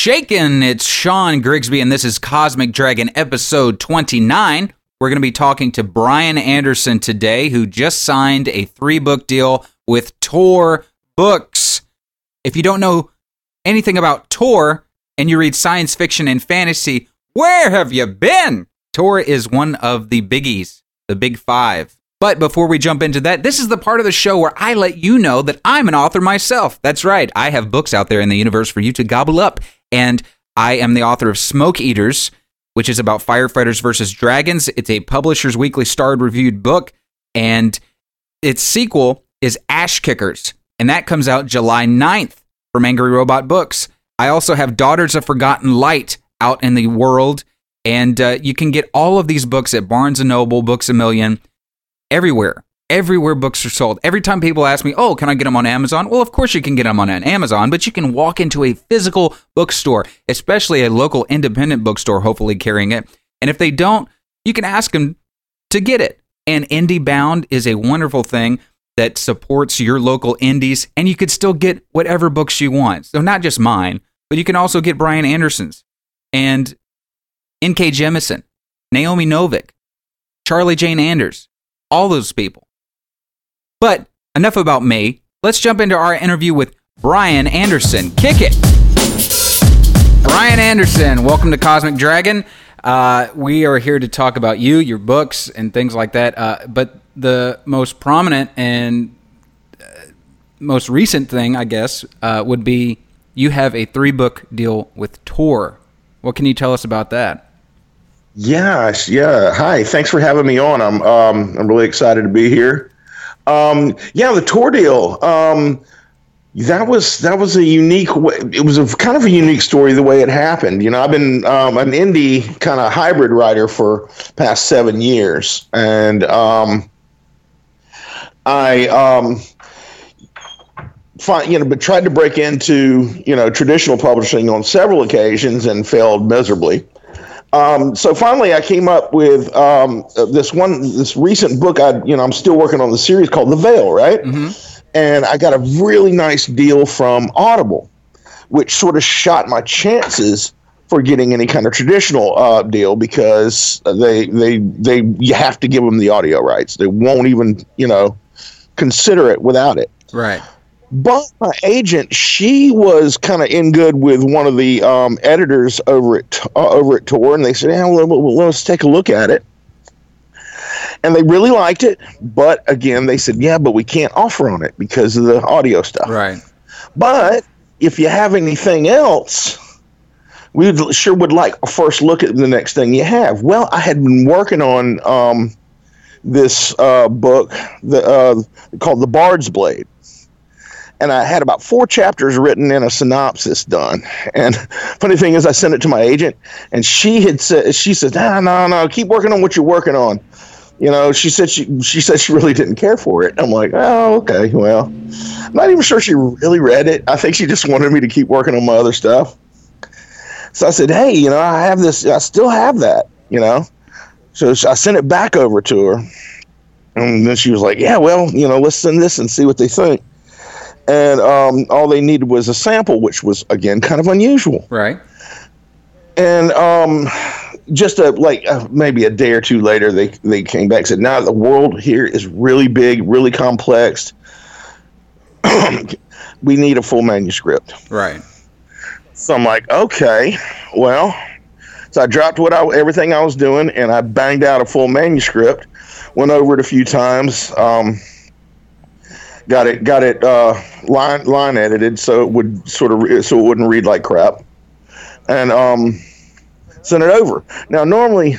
shaking? It's Sean Grigsby, and this is Cosmic Dragon episode 29. We're going to be talking to Brian Anderson today, who just signed a three book deal with Tor Books. If you don't know anything about Tor and you read science fiction and fantasy, where have you been? Tor is one of the biggies, the big five. But before we jump into that, this is the part of the show where I let you know that I'm an author myself. That's right. I have books out there in the universe for you to gobble up. And I am the author of Smoke Eaters, which is about firefighters versus dragons. It's a Publisher's Weekly starred reviewed book. And its sequel is Ash Kickers. And that comes out July 9th from Angry Robot Books. I also have Daughters of Forgotten Light out in the world. And uh, you can get all of these books at Barnes & Noble, Books A Million everywhere. Everywhere books are sold. Every time people ask me, "Oh, can I get them on Amazon?" Well, of course you can get them on Amazon, but you can walk into a physical bookstore, especially a local independent bookstore, hopefully carrying it. And if they don't, you can ask them to get it. And IndieBound is a wonderful thing that supports your local indies, and you could still get whatever books you want. So not just mine, but you can also get Brian Anderson's and N.K. Jemisin, Naomi Novik, Charlie Jane Anders, all those people. But enough about me. Let's jump into our interview with Brian Anderson. Kick it. Brian Anderson, welcome to Cosmic Dragon. Uh, we are here to talk about you, your books, and things like that. Uh, but the most prominent and uh, most recent thing, I guess, uh, would be you have a three book deal with Tor. What can you tell us about that? Yes, yeah. Hi, thanks for having me on. I'm um, I'm really excited to be here. Um, yeah, the Tor deal. Um, that was that was a unique. Way, it was a kind of a unique story the way it happened. You know, I've been um, an indie kind of hybrid writer for past seven years, and um, I um, find, you know, but tried to break into you know traditional publishing on several occasions and failed miserably. Um, so finally, I came up with um, this one, this recent book. I, you know, I'm still working on the series called The Veil, right? Mm-hmm. And I got a really nice deal from Audible, which sort of shot my chances for getting any kind of traditional uh, deal because they they they you have to give them the audio rights. They won't even you know consider it without it. Right. But my agent, she was kind of in good with one of the um, editors over at uh, over at Tor, and they said, "Yeah, well, well, let's take a look at it." And they really liked it, but again, they said, "Yeah, but we can't offer on it because of the audio stuff." Right. But if you have anything else, we would, sure would like a first look at the next thing you have. Well, I had been working on um, this uh, book the, uh, called The Bard's Blade and I had about four chapters written and a synopsis done. And funny thing is, I sent it to my agent, and she had said, she said, no, no, no, keep working on what you're working on. You know, she said she she said she really didn't care for it. I'm like, oh, okay, well, I'm not even sure she really read it. I think she just wanted me to keep working on my other stuff. So I said, hey, you know, I have this, I still have that, you know. So I sent it back over to her, and then she was like, yeah, well, you know, let's send this and see what they think and um, all they needed was a sample, which was again kind of unusual. Right. And um, just a like uh, maybe a day or two later, they they came back and said, "Now the world here is really big, really complex. we need a full manuscript." Right. So I'm like, okay, well. So I dropped what I everything I was doing, and I banged out a full manuscript. Went over it a few times. Um, got it got it uh, line line edited so it would sort of re- so it wouldn't read like crap, and um, sent it over. Now normally,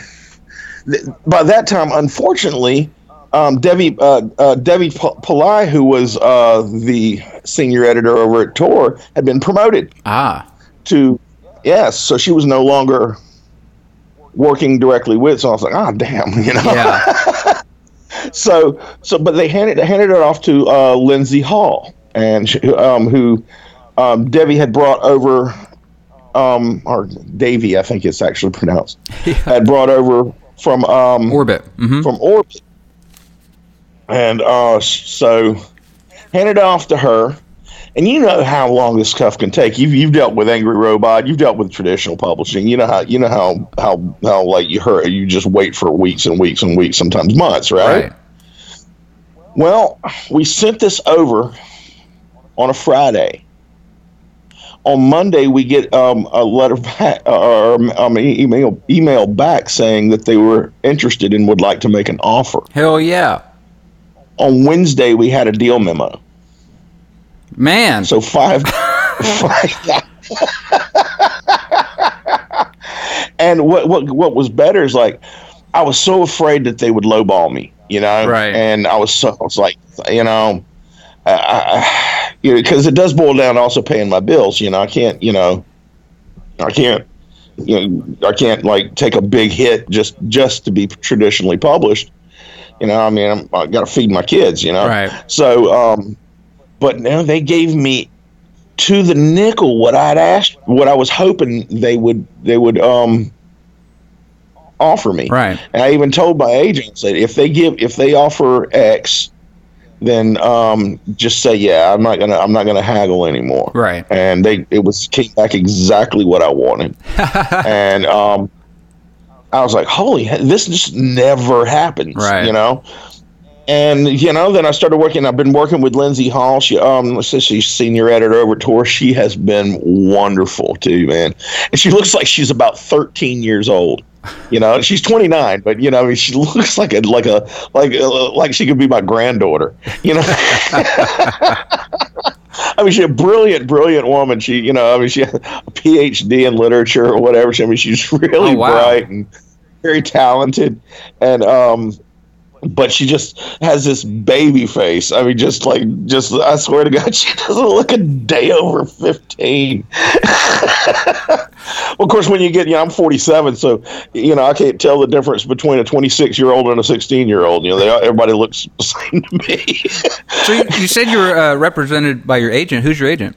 th- by that time, unfortunately, um, Debbie uh, uh, Devi P- Pillai, who was uh, the senior editor over at Tor, had been promoted. Ah. To yes, so she was no longer working directly with. So I was like, ah, oh, damn, you know. Yeah. So so but they handed handed it off to uh, Lindsay Hall and she, um, who um, Debbie had brought over um, or Davy I think it's actually pronounced yeah. had brought over from um, Orbit mm-hmm. from Orbit and uh, so handed it off to her And you know how long this stuff can take. You've you've dealt with Angry Robot. You've dealt with traditional publishing. You know how you know how how how like you hurt. You just wait for weeks and weeks and weeks, sometimes months, right? right. Well, we sent this over on a Friday. On Monday, we get um, a letter back or um, email email back saying that they were interested and would like to make an offer. Hell yeah! On Wednesday, we had a deal memo. Man, so five. five and what what what was better is like I was so afraid that they would lowball me, you know, right? And I was so I was like, you know, I, you know, because it does boil down to also paying my bills. You know, I can't, you know, I can't, you know, I can't like take a big hit just just to be traditionally published. You know, I mean, I'm, I got to feed my kids. You know, right? So, um, but now they gave me to the nickel what I'd asked, what I was hoping they would they would um offer me. Right. And I even told my agents that if they give if they offer X, then um, just say yeah. I'm not gonna I'm not gonna haggle anymore. Right. And they it was came back exactly what I wanted. and um, I was like, holy, this just never happens. Right. You know. And you know, then I started working. I've been working with Lindsay Hall. She, um, she's senior editor over at Tor. She has been wonderful too, man. And she looks like she's about 13 years old. You know, she's 29, but you know, I mean, she looks like a like a like uh, like she could be my granddaughter. You know. I mean, she's a brilliant, brilliant woman. She, you know, I mean, she has a PhD in literature or whatever. She, I mean, she's really oh, wow. bright and very talented. And um, but she just has this baby face. I mean, just like, just I swear to God, she doesn't look a day over fifteen. well, of course, when you get, you know, I'm 47, so you know I can't tell the difference between a 26 year old and a 16 year old. You know, they, everybody looks the same to me. so you, you said you were uh, represented by your agent. Who's your agent?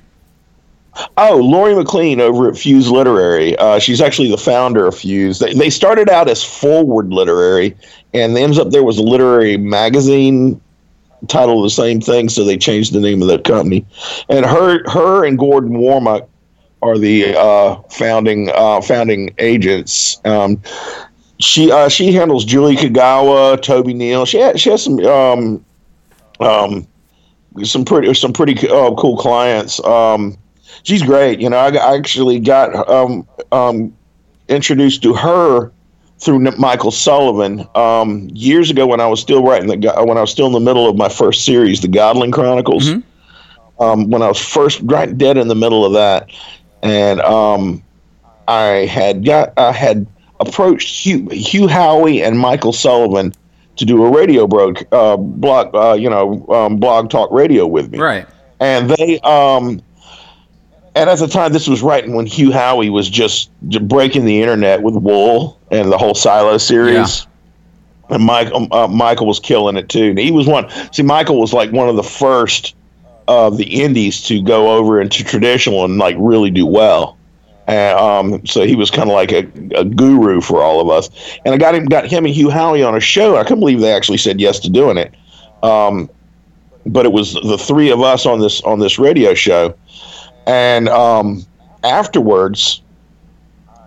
Oh, Laurie McLean over at Fuse Literary. Uh, she's actually the founder of Fuse. They, they started out as Foreword Literary, and ends up there was a literary magazine title of the same thing, so they changed the name of the company. And her, her and Gordon Warnock are the uh, founding uh, founding agents. Um, she uh, she handles Julie Kagawa, Toby Neal. She has, she has some um, um, some pretty some pretty uh, cool clients. Um, she's great. You know, I, I actually got um, um, introduced to her through Michael Sullivan um, years ago when I was still writing the when I was still in the middle of my first series, the Godling Chronicles. Mm-hmm. Um, when I was first right dead in the middle of that, and um, I had got I had approached Hugh, Hugh Howey and Michael Sullivan to do a radio bro, uh, blog, uh, you know, um, blog talk radio with me. Right. And they um, and at the time, this was right when Hugh Howey was just breaking the internet with Wool and the whole Silo series. Yeah. And Michael, uh, Michael was killing it too. And he was one. See, Michael was like one of the first of the indies to go over into traditional and like really do well. And um, so he was kind of like a, a, guru for all of us. And I got him, got him and Hugh Howey on a show. I couldn't believe they actually said yes to doing it. Um, but it was the three of us on this on this radio show and um, afterwards,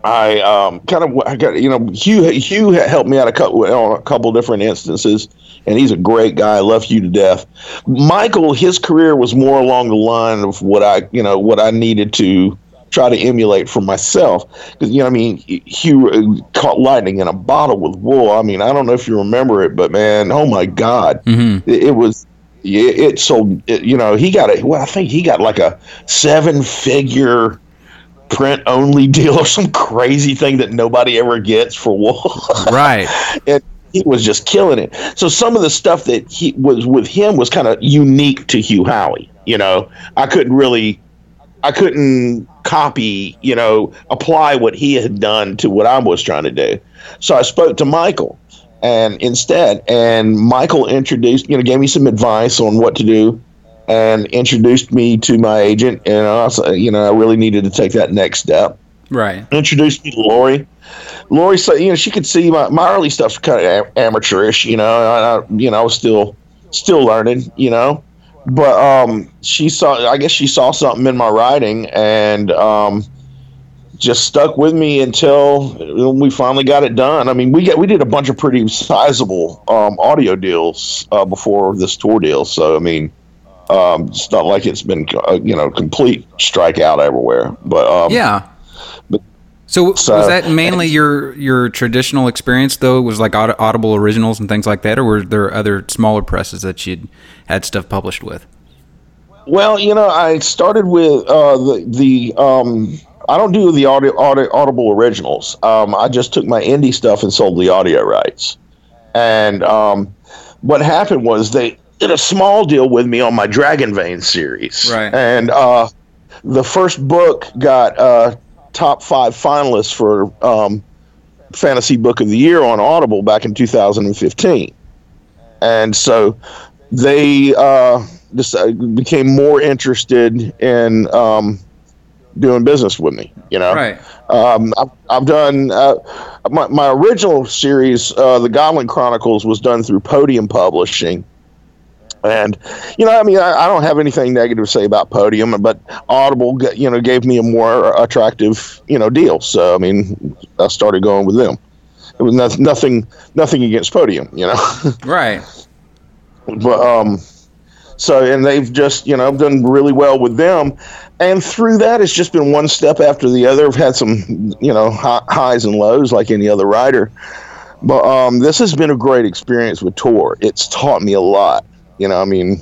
I um, kind of I got you know Hugh Hugh helped me out a couple on a couple different instances, and he's a great guy. I love Hugh to death. Michael, his career was more along the line of what I you know what I needed to try to emulate for myself because you know I mean Hugh uh, caught lightning in a bottle with wool. I mean I don't know if you remember it, but man, oh my God, mm-hmm. it, it was it, it sold. It, you know, he got a. Well, I think he got like a seven-figure print only deal or some crazy thing that nobody ever gets for wool. right. and he was just killing it. So some of the stuff that he was with him was kind of unique to Hugh Howey. You know, I couldn't really, I couldn't copy. You know, apply what he had done to what I was trying to do. So I spoke to Michael and instead, and Michael introduced, you know, gave me some advice on what to do, and introduced me to my agent. And also, you know, I really needed to take that next step. Right. Introduced me to Laurie. Laurie said, you know, she could see my, my early stuff's kind of amateurish, you know. I, I, you know, I was still still learning, you know, but um, she saw. I guess she saw something in my writing and um, just stuck with me until we finally got it done. I mean, we get we did a bunch of pretty sizable um, audio deals uh, before this Tor deal. So I mean, um, it's not like it's been uh, you know complete strikeout everywhere. But um, yeah. But, so, so, was that mainly your your traditional experience though? Was like Audible originals and things like that, or were there other smaller presses that you'd had stuff published with? Well, you know, I started with uh, the the um, I don't do the audio, audio Audible originals. Um, I just took my indie stuff and sold the audio rights. And um, what happened was they did a small deal with me on my Dragon Vein series. Right. And uh, the first book got uh, top five finalists for um, Fantasy Book of the Year on Audible back in 2015. And so they uh, decided, became more interested in um, doing business with me. You know, right? Um, I've, I've done uh, my my original series, uh, the Godling Chronicles, was done through Podium Publishing. And you know, I mean, I, I, don't have anything negative to say about Podium, but Audible, you know, gave me a more attractive, you know, deal. So I mean, I started going with them. It was nothing, nothing, nothing against Podium, you know. right. But um, so and they've just you know done really well with them and through that it's just been one step after the other. I've had some you know highs and lows like any other writer but um, this has been a great experience with Tor it's taught me a lot. You know i mean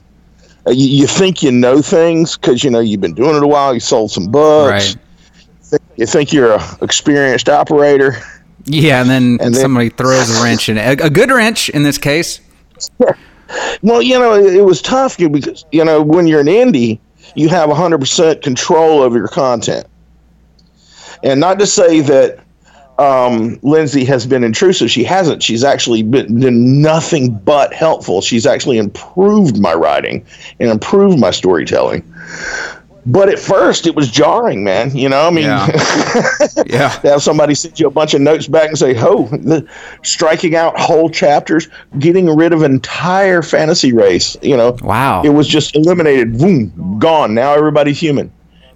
uh, you, you think you know things because you know you've been doing it a while. You sold some books. Right. you think you're a experienced operator. Yeah and then, and then somebody throws a wrench in it. A good wrench in this case. Well you know it, it was tough because you know when you're an indie you have 100% control over your content. And not to say that um, Lindsay has been intrusive. She hasn't. She's actually been, been, nothing but helpful. She's actually improved my writing and improved my storytelling. But at first, it was jarring, man. You know, I mean, yeah. yeah. to have somebody send you a bunch of notes back and say, "Oh, the, striking out whole chapters, getting rid of entire fantasy race." You know, wow, it was just eliminated, boom, gone. Now everybody's human,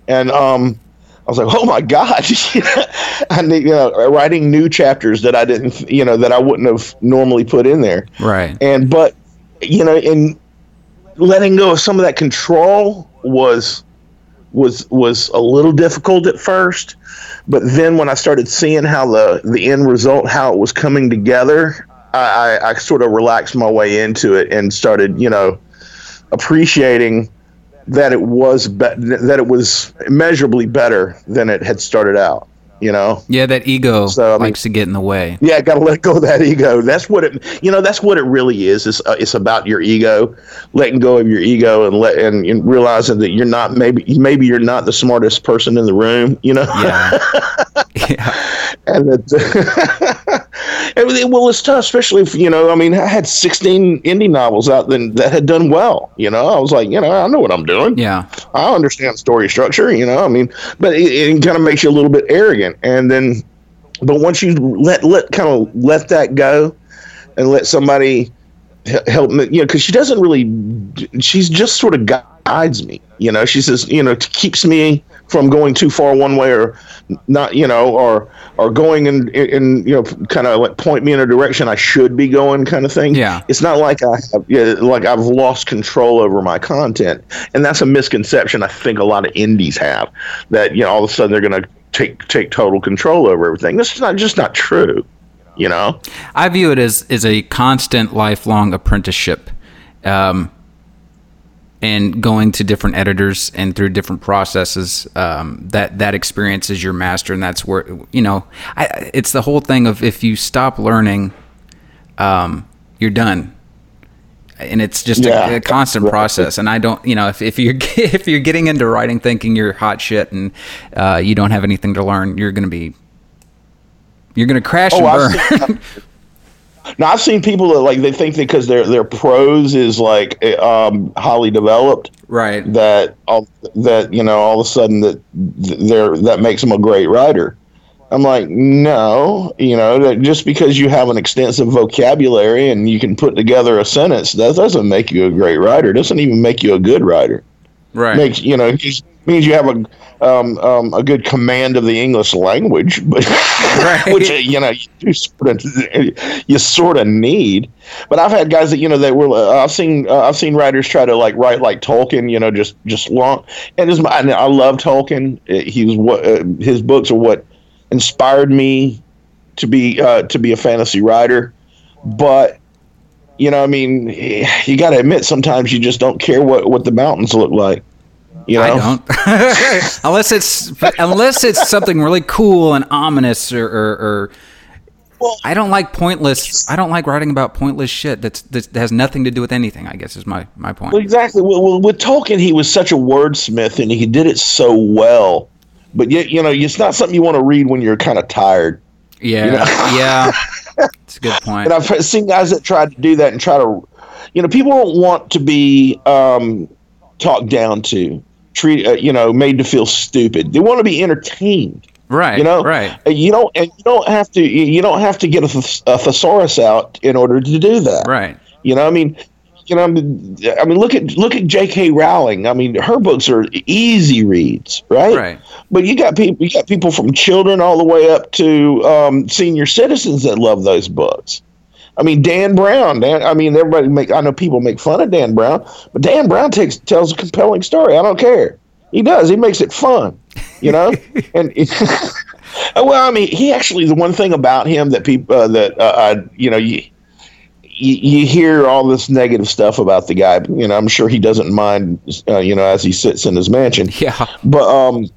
and um, I was like, "Oh my god!" I need, you know, writing new chapters that I didn't, you know, that I wouldn't have normally put in there, right? And but, you know, in letting go of some of that control was was was a little difficult at first, but then when I started seeing how the the end result, how it was coming together, I, I, I sort of relaxed my way into it and started, you know, appreciating that it was be- that it was immeasurably better than it had started out you know? Yeah that ego so, I mean, likes to get in the way. Yeah got to let go of that ego. That's what it you know that's what it really is. It's, uh, it's about your ego letting go of your ego and let and, and, realizing that you're not maybe maybe you're not the smartest person in the room you know? Yeah, yeah. and that well it's tough especially if you know i mean i had 16 indie novels out then that had done well you know? I was like you know i know what i'm doing. Yeah. I understand story structure you know? I mean but it, it kind of makes you a little bit arrogant. And then but once you let let kind of let that go and let somebody help me you know because she doesn't really she's just sort of guides me you know? She says you know keeps me from going too far one way or not you know or or going in in you know kind of like point me in a direction I should be going kind of thing. Yeah. It's not like I have, yeah, like I've lost control over my content. And that's a misconception I think a lot of indies have that you know all of a sudden they're going to take take total control over everything. This is not just not true you know? I view it as as a constant lifelong apprenticeship. Um and going to different editors and through different processes um, that that experience is your master and that's where you know I, it's the whole thing of if you stop learning um, you're done. And it's just yeah. a, a, constant process. And i don't you know if, if you're if you're getting into writing thinking you're hot shit and uh, you don't have anything to learn you're gonna be you're gonna crash oh, and burn Now I've seen people that like they think that because their their prose is like eh, um, highly developed, right? That all, that you know all of a sudden that they're that makes them a great writer. I'm like, no, you know, that just because you have an extensive vocabulary and you can put together a sentence, that doesn't make you a great writer. It doesn't even make you a good writer. Right. Makes you know, means you have a um, um, a good command of the English language, but Right. which uh, you know you sort of you sort of need. But I've had guys that you know that were uh, I've seen uh, I've seen writers try to like write like Tolkien, you know, just just long. And his, I, I love Tolkien. Uh, He was what uh, his books are what inspired me to be uh, to be a fantasy writer. But you know, I mean, you got to admit sometimes you just don't care what what the mountains look like. You know, I don't, unless it's unless it's something really cool and ominous, or, or, or Well- I don't like pointless. I don't like writing about pointless shit that's, that's that has nothing to do with anything. I guess is my my point. Well, exactly. Well, well, with Tolkien, he was such a wordsmith, and he did it so well. But yet, you know, it's not something you want to read when you're kind of tired. yeah, you know. yeah, it's a good point. And I've seen guys that tried to do that and try to, you know, people don't want to be um, talked down to, treat, uh, you know, made to feel stupid. They want to be entertained. Right, You know, right. You don't, and you don't have to, you don't have to get a, thes- a thesaurus out in order to do that. Right. You know, I mean, you know, I mean, I mean, look at look at J.K. Rowling. I mean, her books are easy reads, right? Right. But you got people, you got people from children all the way up to um, senior citizens that love those books. I mean, Dan Brown. Dan, I mean, everybody make. I know people make fun of Dan Brown, but Dan Brown takes tells a compelling story. I don't care. He does. He makes it fun. You know, and well, I mean, he actually the one thing about him that people uh, that uh, I, you know you, you you hear all this negative stuff about the guy. You know, I'm sure he doesn't mind. Uh, you know, as he sits in his mansion. Yeah. But um,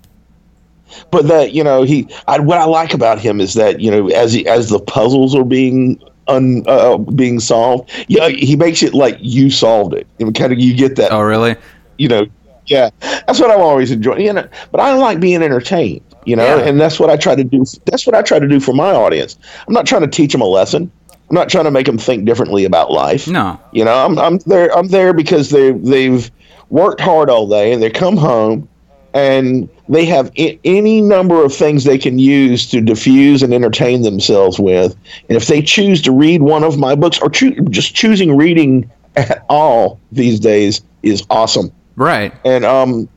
but that you know he I, what I like about him is that you know as he, as the puzzles are being un uh, being solved, yeah, he makes it like you solved it. And kind of you get that Oh, really? you know, yeah, that's what I've always enjoyed. You know, but I like being entertained. You know, Yeah. and that's what I try to do. That's what I try to do for my audience. I'm not trying to teach them a lesson. I'm not trying to make them think differently about life. No. You know, I'm I'm there. I'm there because they they've worked hard all day and they come home and they have I- any number of things they can use to diffuse and entertain themselves with. And if they choose to read one of my books or choo- just choosing reading at all these days is awesome. Right. And um,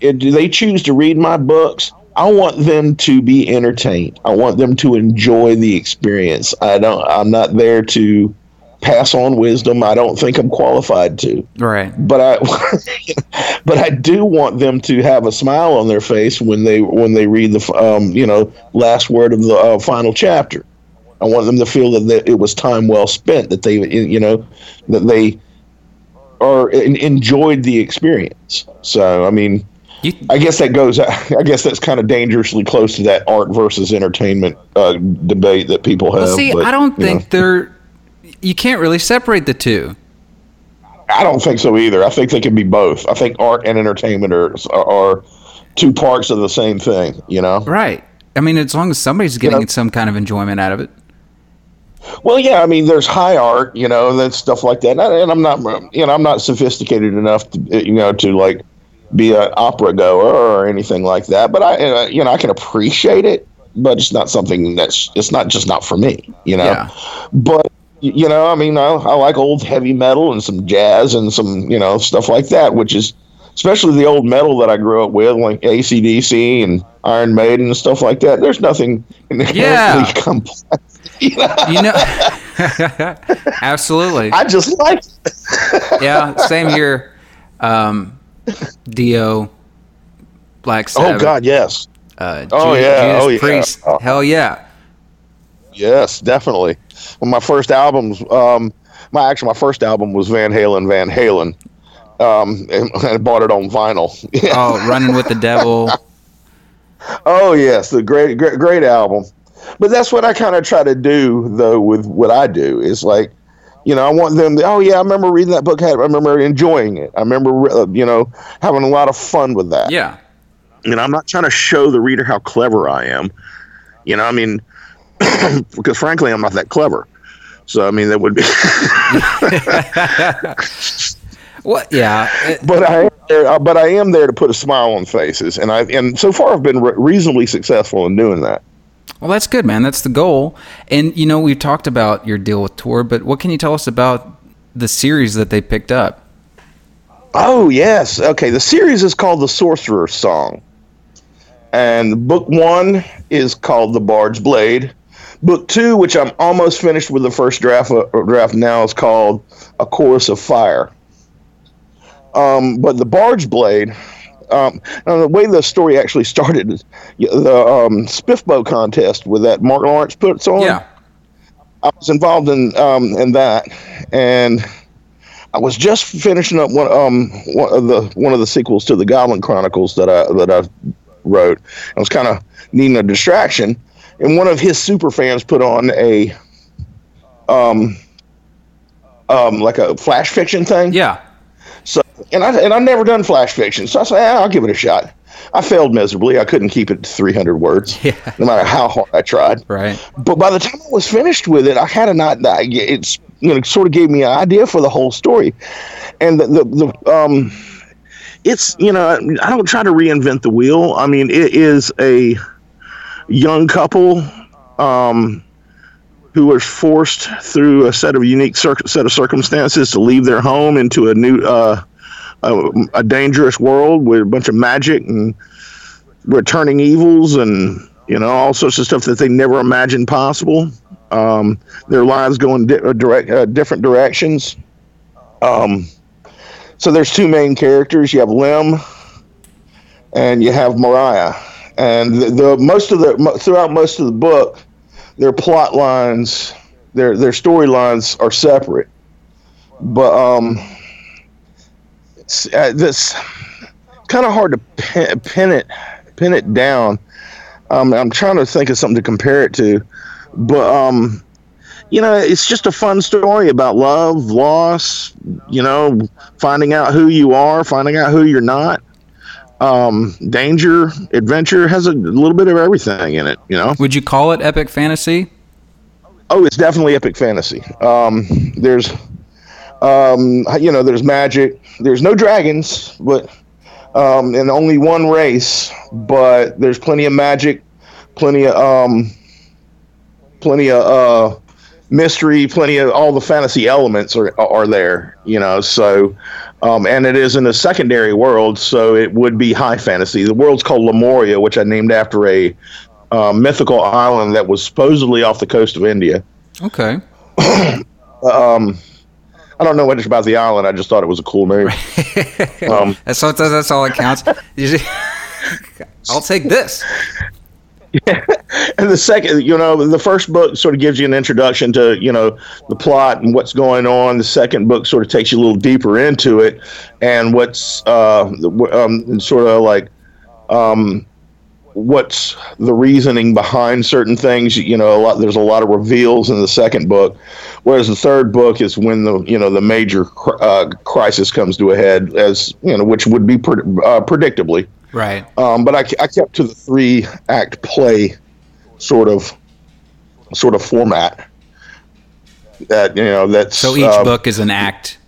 if they choose to read my books, I want them to be entertained. I want them to enjoy the experience. I don't. I'm not there to pass on wisdom. I don't think I'm qualified to. Right. But I, but I do want them to have a smile on their face when they when they read the um, you know last word of the uh, final chapter. I want them to feel that they, it was time well spent. That they you know that they or en- enjoyed the experience. So I mean, You, I guess that goes. I guess that's kind of dangerously close to that art versus entertainment uh, debate that people have. well, see, but, I don't you know, think they're. You can't really separate the two. I don't think so either. I think they can be both. I think art and entertainment are are two parts of the same thing. You know. Right. I mean, as long as somebody's getting know- some kind of enjoyment out of it. Well, yeah. I mean, there's high art. You know, that's stuff like that. And, I, I'm not. You know, I'm not sophisticated enough to you know to like be an opera goer or anything like that. But I, you know, I can appreciate it. But it's not something that's. It's not just not for me. You know. Yeah. but you know, I mean, I, I like old heavy metal and some jazz and some you know stuff like that, which is especially the old metal that I grew up with, like ACDC and Iron Maiden and stuff like that. There's nothing inherently Yeah. complex. You know? You know. Absolutely. I just like it. yeah. Same here. Um, Dio, Black Sabbath. Oh God, yes, Uh, Oh, Judas, yeah. Judas Oh, yeah. Priest. Oh. Hell yeah. Yes, definitely. Well, my first albums, um, my actually my first album was Van Halen, Van Halen. Um, and I bought it on vinyl. Oh, Running with the Devil. Oh yes, the great, great, great album. But that's what I kind of try to do, though, with what I do. Is like, you know, I want them. To, oh yeah, I remember reading that book. I remember enjoying it. I remember, uh, you know, having a lot of fun with that. Yeah. You know, I'm not trying to show the reader how clever I am. You know, I mean, because frankly, I'm not that clever. So I mean, that would be. What? Yeah. But I, am there, uh, but I am there to put a smile on faces, and I and so far I've been re- reasonably successful in doing that. Well, that's good, man. That's the goal. And you know, we've talked about your deal with Tor, but what can you tell us about the series that they picked up? Oh yes, okay. The series is called The Sorcerer's Song, and book one is called The Bard's Blade. Book two, which I'm almost finished with the first draft uh, draft now, is called A Chorus of Fire. Um, but the Bard's Blade, um, the way the story actually started is the um, SPFBO contest with that Mark Lawrence puts on. Yeah, I was involved in um, in that, and I was just finishing up one um one of the one of the sequels to the Godling Chronicles that I that I wrote. I was kind of needing a distraction, and one of his super fans put on a um um like a flash fiction thing. yeah. So and I and I've never done flash fiction, so I said ah, I'll give it a shot. I failed miserably. I couldn't keep it to 300 words, Yeah. no matter how hard I tried. Right. But by the time I was finished with it, I had a not. It's you know sort of gave me an idea for the whole story, and the the, the um, it's you know I don't try to reinvent the wheel. I mean it is a young couple, um, who was forced through a set of unique cir- set of circumstances to leave their home into a new uh, a, a dangerous world with a bunch of magic and returning evils and you know all sorts of stuff that they never imagined possible. Um, their lives go in di- uh, direct uh, different directions. Um, so there's two main characters. You have Lem, and you have Mariah, and the, the most of the throughout most of the book, their plot lines, their their storylines are separate. But um, uh, this kind of hard to pin, pin it pin it down. Um, I'm trying to think of something to compare it to, but um, you know, it's just a fun story about love, loss. You know, finding out who you are, finding out who you're not. Um, danger, adventure has a little bit of everything in it. You know. Would you call it epic fantasy? Oh, it's definitely epic fantasy. Um, there's, um, you know, there's magic. There's no dragons, but um, and only one race. But there's plenty of magic, plenty of um, plenty of uh, mystery, plenty of all the fantasy elements are are there. You know, so. Um, and it is in a secondary world, so it would be high fantasy. The world's called Lemuria, which I named after a uh, mythical island that was supposedly off the coast of India. Okay. Um, I don't know much about the island. I just thought it was a cool name. um, That's all. That's all that counts. I'll take this. and the second, you know, the first book sort of gives you an introduction to, you know, the plot and what's going on. The second book sort of takes you a little deeper into it and what's uh, um, sort of like um, what's the reasoning behind certain things. You know, a lot there's a lot of reveals in the second book, whereas the third book is when the you know the major uh, crisis comes to a head, as you know, which would be uh, predictably. Right. Um, but I, I kept to the three act play sort of sort of format. That you know that's So each uh, book is an act,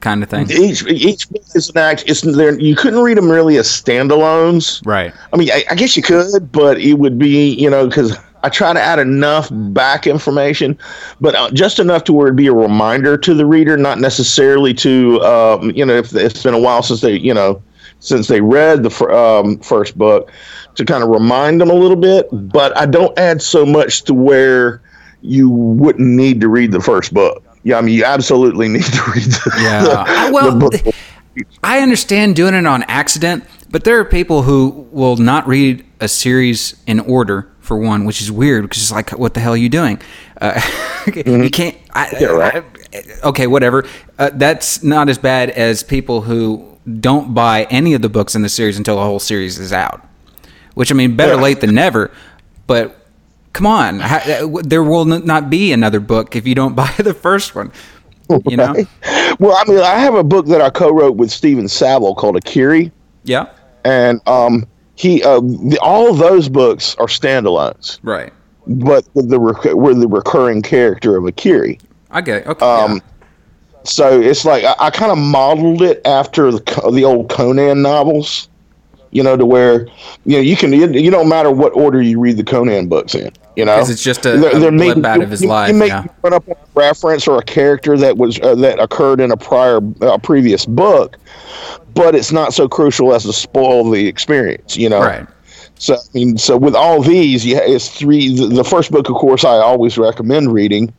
kind of thing. Each each book is an act. It's there. You couldn't read them really as standalones. Right. I mean, I, I guess you could, but it would be you know because I try to add enough back information, but uh, just enough to where it'd be a reminder to the reader, not necessarily to um, you know if it's been a while since they you know since they read the fir- um, first book to kind of remind them a little bit. But I don't add so much to where you wouldn't need to read the first book. Yeah, I mean, you absolutely need to read the, Yeah. the- well, the book. I understand doing it on accident, but there are people who will not read a series in order for one, which is weird because it's like, what the hell are you doing? Uh, You can't. I, Mm-hmm. Yeah, right. I- okay, whatever. Uh, that's not as bad as people who don't buy any of the books in the series until the whole series is out. Which I mean, better Yeah. late than never. But come on, uh, there will not be another book if you don't buy the first one. You know? Right? Well, I mean, I have a book that I co-wrote with Steven Savile called Akiri, Yeah. and um, he uh, the, all those books are standalones, Right. but with the rec- we're the recurring character of Akiri. I get it. Okay. Um, yeah. So it's like I, I kind of modeled it after the the old Conan novels. You know, to where you know you can you, you don't matter what order you read the Conan books in. You know, Because it's just a, a blip out of his you, life. You may yeah. run up a reference or a character that was uh, that occurred in a prior uh, previous book, but it's not so crucial as to spoil the experience. You know, Right. so I mean, so with all these, yeah, it's three. The, the first book, of course, I always recommend reading,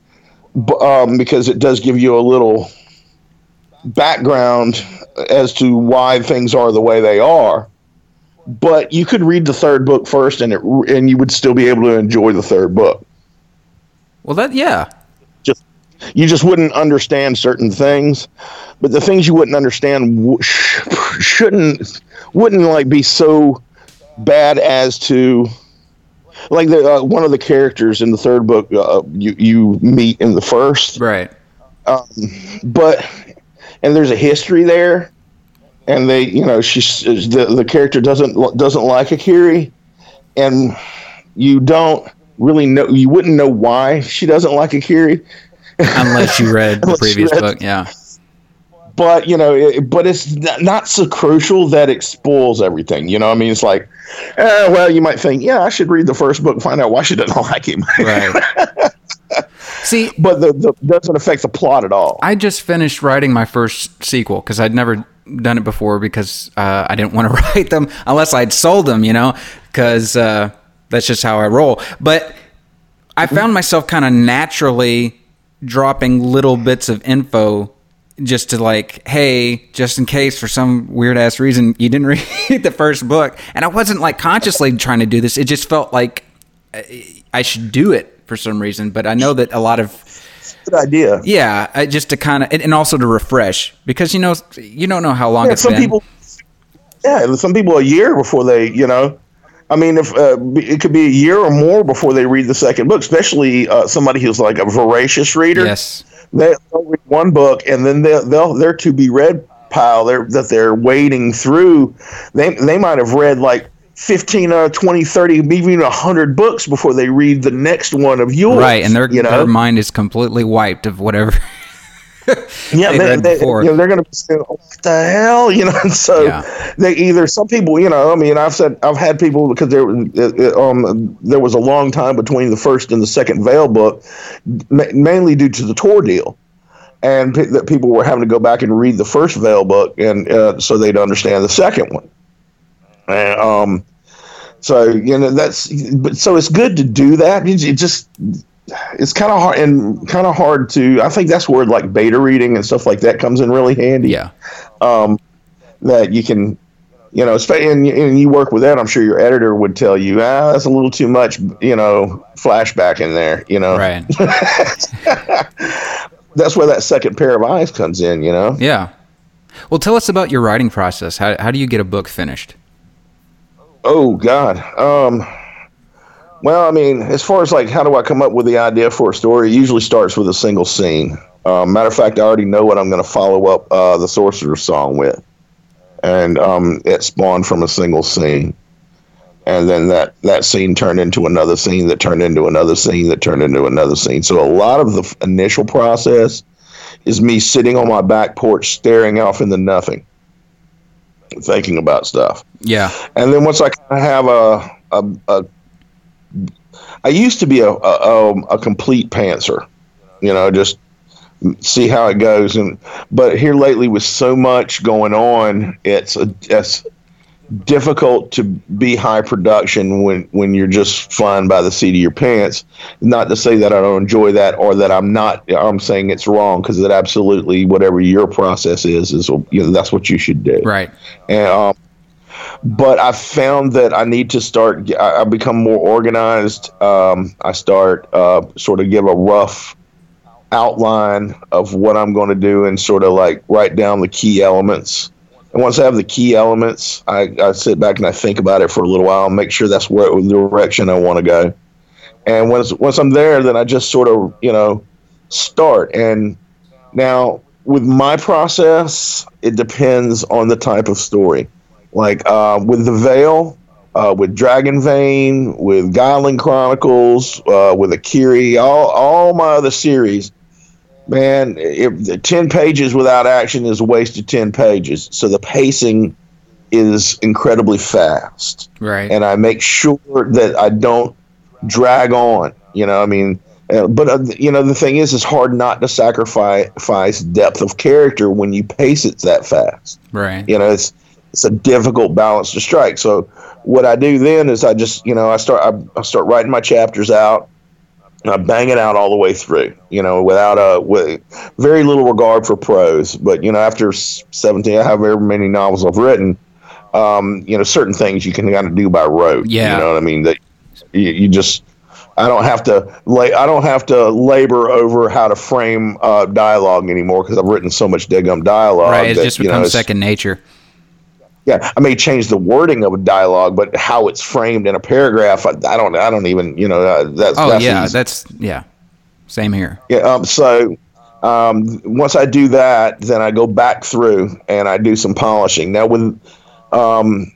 um, because it does give you a little background as to why things are the way they are. But you could read the third book first, and it and you would still be able to enjoy the third book. Well, that yeah. Just you just wouldn't understand certain things, but the things you wouldn't understand sh- shouldn't wouldn't like be so bad as to like the uh, one of the characters in the third book uh, you you meet in the first Right. but and there's a history there and they you know she's the the character doesn't doesn't like Akiri and you don't really know you wouldn't know why she doesn't like Akiri Unless you read the Unless you previous read- book, yeah. but you know it, but it's not, so crucial that it spoils everything you know i mean it's like eh, well you might think yeah i should read the first book and find out why she doesn't like him Right. See, but the, the doesn't affect the plot at all I just finished writing my first sequel because I'd never done it before because uh, I didn't want to write them unless I'd sold them, you know, because uh, that's just how I roll. But I found myself kind of naturally dropping little bits of info just to like, hey, just in case for some weird ass reason you didn't read the first book, and I wasn't like consciously trying to do this. It just felt like uh, I should do it for some reason. But I know that a lot of good idea yeah, I, just to kind of, and also to refresh because you know you don't know how long yeah, it's some been. people yeah some people a year before they you know I mean, if uh, it could be a year or more before they read the second book, especially uh, somebody who's like a voracious reader. yes, they, they'll read one book and then they'll, they'll their to be read pile they're, that they're wading through they they might have read like 15 uh 20 30 even 100 books before they read the next one of yours right, and their you know their mind is completely wiped of whatever. yeah they they, they, you know, they're gonna be saying oh, what the hell you know and so Yeah. they either some people you know i mean i've said i've had people because there uh, um there was a long time between the first and the second veil book ma- mainly due to the Tor deal and pe- that people were having to go back and read the first Veil book, and uh, so they'd understand the second one. And um, so you know that's but so it's good to do that. It, it just it's kind of hard and kind of hard to. I think that's where like beta reading and stuff like that comes in really handy. yeah, Um, that you can. You know, and, and you work with that. I'm sure your editor would tell you, ah, that's a little too much. You know, flashback in there. You know, right, that's where that second pair of eyes comes in. You know, yeah. Well, tell us about your writing process. How how do you get a book finished? Oh God. Um. Well, I mean, as far as like how do I come up with the idea for a story, it usually starts with a single scene. Um, matter of fact, I already know what I'm going to follow up uh, the Sorcerer's Song with, and um, it spawned from a single scene, and then that that scene turned into another scene that turned into another scene that turned into another scene. So a lot of the initial process is me sitting on my back porch, staring off into nothing, thinking about stuff. Yeah, And then once I kind of have a, a, a I used to be a, a, um, a complete pantser, you know, just see how it goes. And but here lately, with so much going on, it's a, it's difficult to be high production when when you're just flying by the seat of your pants. Not to say that I don't enjoy that or that I'm not. I'm saying it's wrong because it absolutely whatever your process is is you know that's what you should do right. and um, but I found that I need to start. I, I become more organized. Um, I start uh, sort of give a rough outline of what I'm going to do, and sort of like write down the key elements. And once I have the key elements, I, I sit back and I think about it for a little while, make sure that's where the direction I want to go. And once once I'm there, then I just sort of you know start. And now with my process, it depends on the type of story. Like uh, with the Veil, uh, with Dragon Vein, with Godling Chronicles, uh, with Akiri, all all my other series, man, if the ten pages without action is a waste of ten pages. So the pacing is incredibly fast. Right. And I make sure that I don't drag on. You know, I mean, uh, but uh, you know, the thing is, it's hard not to sacrifice depth of character when you pace it that fast. Right. You know, it's it's a difficult balance to strike. So what I do then is I just you know I start I, I start writing my chapters out. I bang it out all the way through, you know, without a with very little regard for prose. But you know, after seventeen, however many novels I've written, um, you know, certain things you can kind of do by rote. Yeah. you know what I mean. That you, you just I don't have to lay. I don't have to labor over how to frame uh, dialogue anymore because I've written so much daggum dialogue. Right. It that, just you know, becomes second nature. Yeah, I may change the wording of a dialogue, but how it's framed in a paragraph, I, I don't. I don't even. You know, uh, that's Oh that's yeah, easy. that's yeah. Same here. Yeah. Um, so um, once I do that, then I go back through and I do some polishing. Now with um,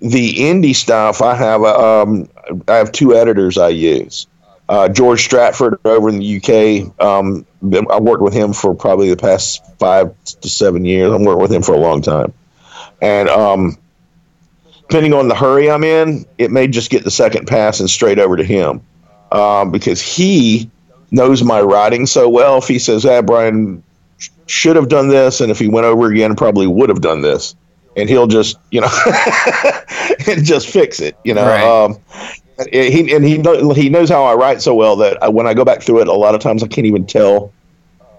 the indie stuff, I have a, um, I have two editors I use. Uh, George Stratford over in the UK. Um, I worked with him for probably the past five to seven years. I'm working with him for a long time, and um, depending on the hurry I'm in, it may just get the second pass and straight over to him um, because he knows my writing so well. If he says, "Ah, Brian should have done this," and if he went over again, probably would have done this, and he'll just, you know, and just fix it, you know. Right. Um, and he and he know, he knows how I write so well that I, when I go back through it, a lot of times I can't even tell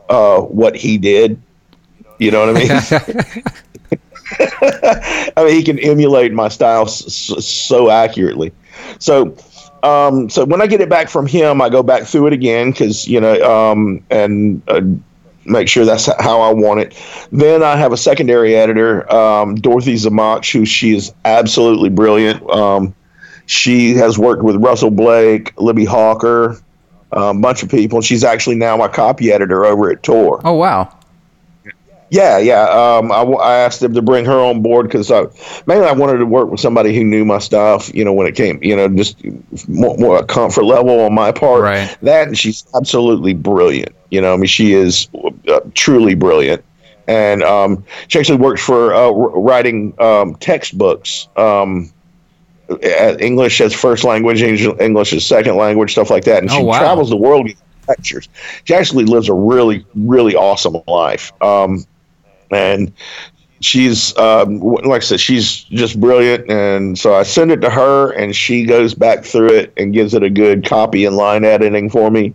uh, what he did. You know what I mean? I mean, he can emulate my style s- s- so accurately. So, um, so when I get it back from him, I go back through it again because you know, um, and uh, make sure that's how I want it. Then I have a secondary editor, um, Dorothy Zemach, who she is absolutely brilliant. Um, she has worked with Russell Blake, Libby Hawker, a bunch of people. She's actually now my copy editor over at Tor. Oh wow. Yeah, yeah. Um, I, I asked them to bring her on board because I mainly I wanted to work with somebody who knew my stuff. You know, when it came, you know, just more, more a comfort level on my part. Right. That and she's absolutely brilliant. You know, I mean, she is uh, truly brilliant, and um, she actually works for uh, writing um, textbooks. Um, English as first language, English as second language, stuff like that. And Oh, she wow. travels the world lectures. She actually lives a really, really awesome life. Um, and she's um, like I said, she's just brilliant. And so I send it to her, and she goes back through it and gives it a good copy and line editing for me.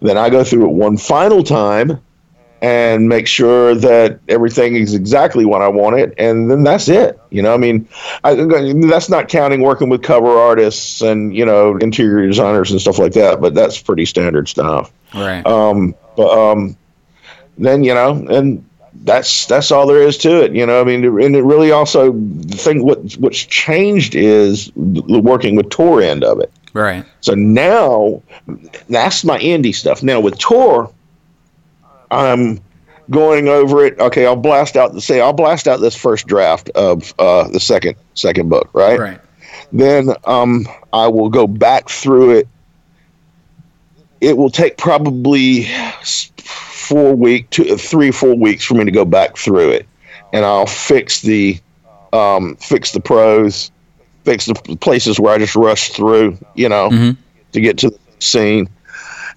Then I go through it one final time and make sure that everything is exactly what I want it, and then that's it. You know, I mean, I, that's not counting working with cover artists and you know interior designers and stuff like that, but that's pretty standard stuff. Right. Um, but um, then you know, and that's that's all there is to it. You know, I mean, and it really also the thing what what's changed is the working with Tor end of it. right. So now that's my indie stuff. Now with Tor, I'm going over it. Okay, I'll blast out the say I'll blast out this first draft of uh, the second second book, right? Right. Then um, I will go back through it. It will take probably four week, two, three, four weeks for me to go back through it, and I'll fix the um, fix the prose, fix the places where I just rushed through, you know, Mhm. to get to the scene,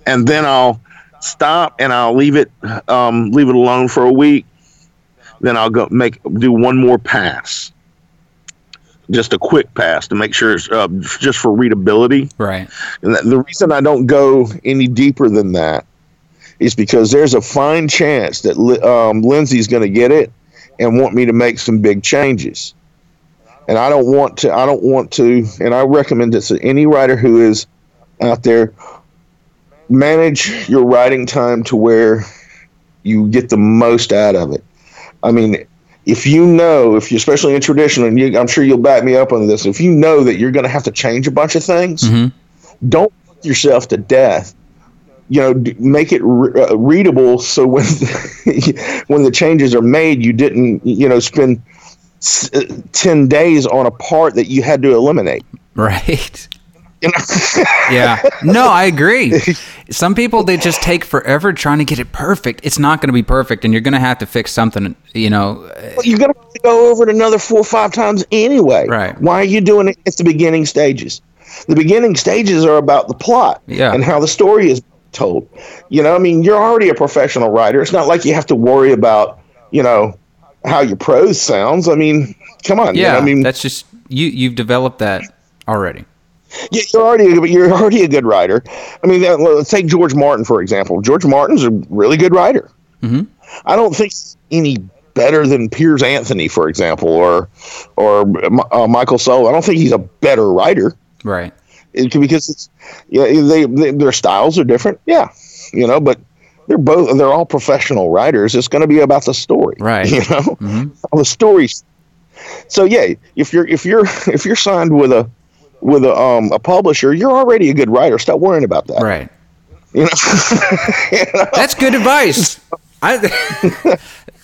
and then I'll stop and I'll leave it um, leave it alone for a week. Then I'll go make do one more pass, just a quick pass to make sure it's uh, just for readability. Right. And the reason I don't go any deeper than that is because there's a fine chance that um, Lindsay's going to get it and want me to make some big changes. And I don't want to. I don't want to. And I recommend this to any writer who is out there. Manage your writing time to where you get the most out of it. I mean, if you know, if you're especially in traditional, and you, I'm sure you'll back me up on this. If you know that you're going to have to change a bunch of things, Mhm. don't yourself to death. You know, make it re- uh, readable so when when the changes are made, you didn't you know spend s- uh, ten days on a part that you had to eliminate. Right. You know? yeah. No, I agree. Some people they just take forever trying to get it perfect. It's not going to be perfect, and you're going to have to fix something. You know, Well, you're going to go over it another four or five times anyway. Right. Why are you doing it at the beginning stages? The beginning stages are about the plot Yeah. and how the story is told. You know, I mean, you're already a professional writer. It's not like you have to worry about, you know, how your prose sounds. I mean, come on. you know, yeah. I mean, that's just you. You've developed that already. Yeah, you're already a, you're already a good writer. I mean, let's take George Martin for example. George Martin's a really good writer. Mm-hmm. I don't think he's any better than Piers Anthony, for example, or or uh, Michael Sullivan. I don't think he's a better writer Right. It, because it's yeah they, they their styles are different. Yeah, you know, but they're both they're all professional writers. It's going to be about the story, Right. You know, Mhm. all the stories. So yeah, if you're if you're if you're signed with a with a um a publisher, you're already a good writer. Stop worrying about that. Right. You know? That's good advice. I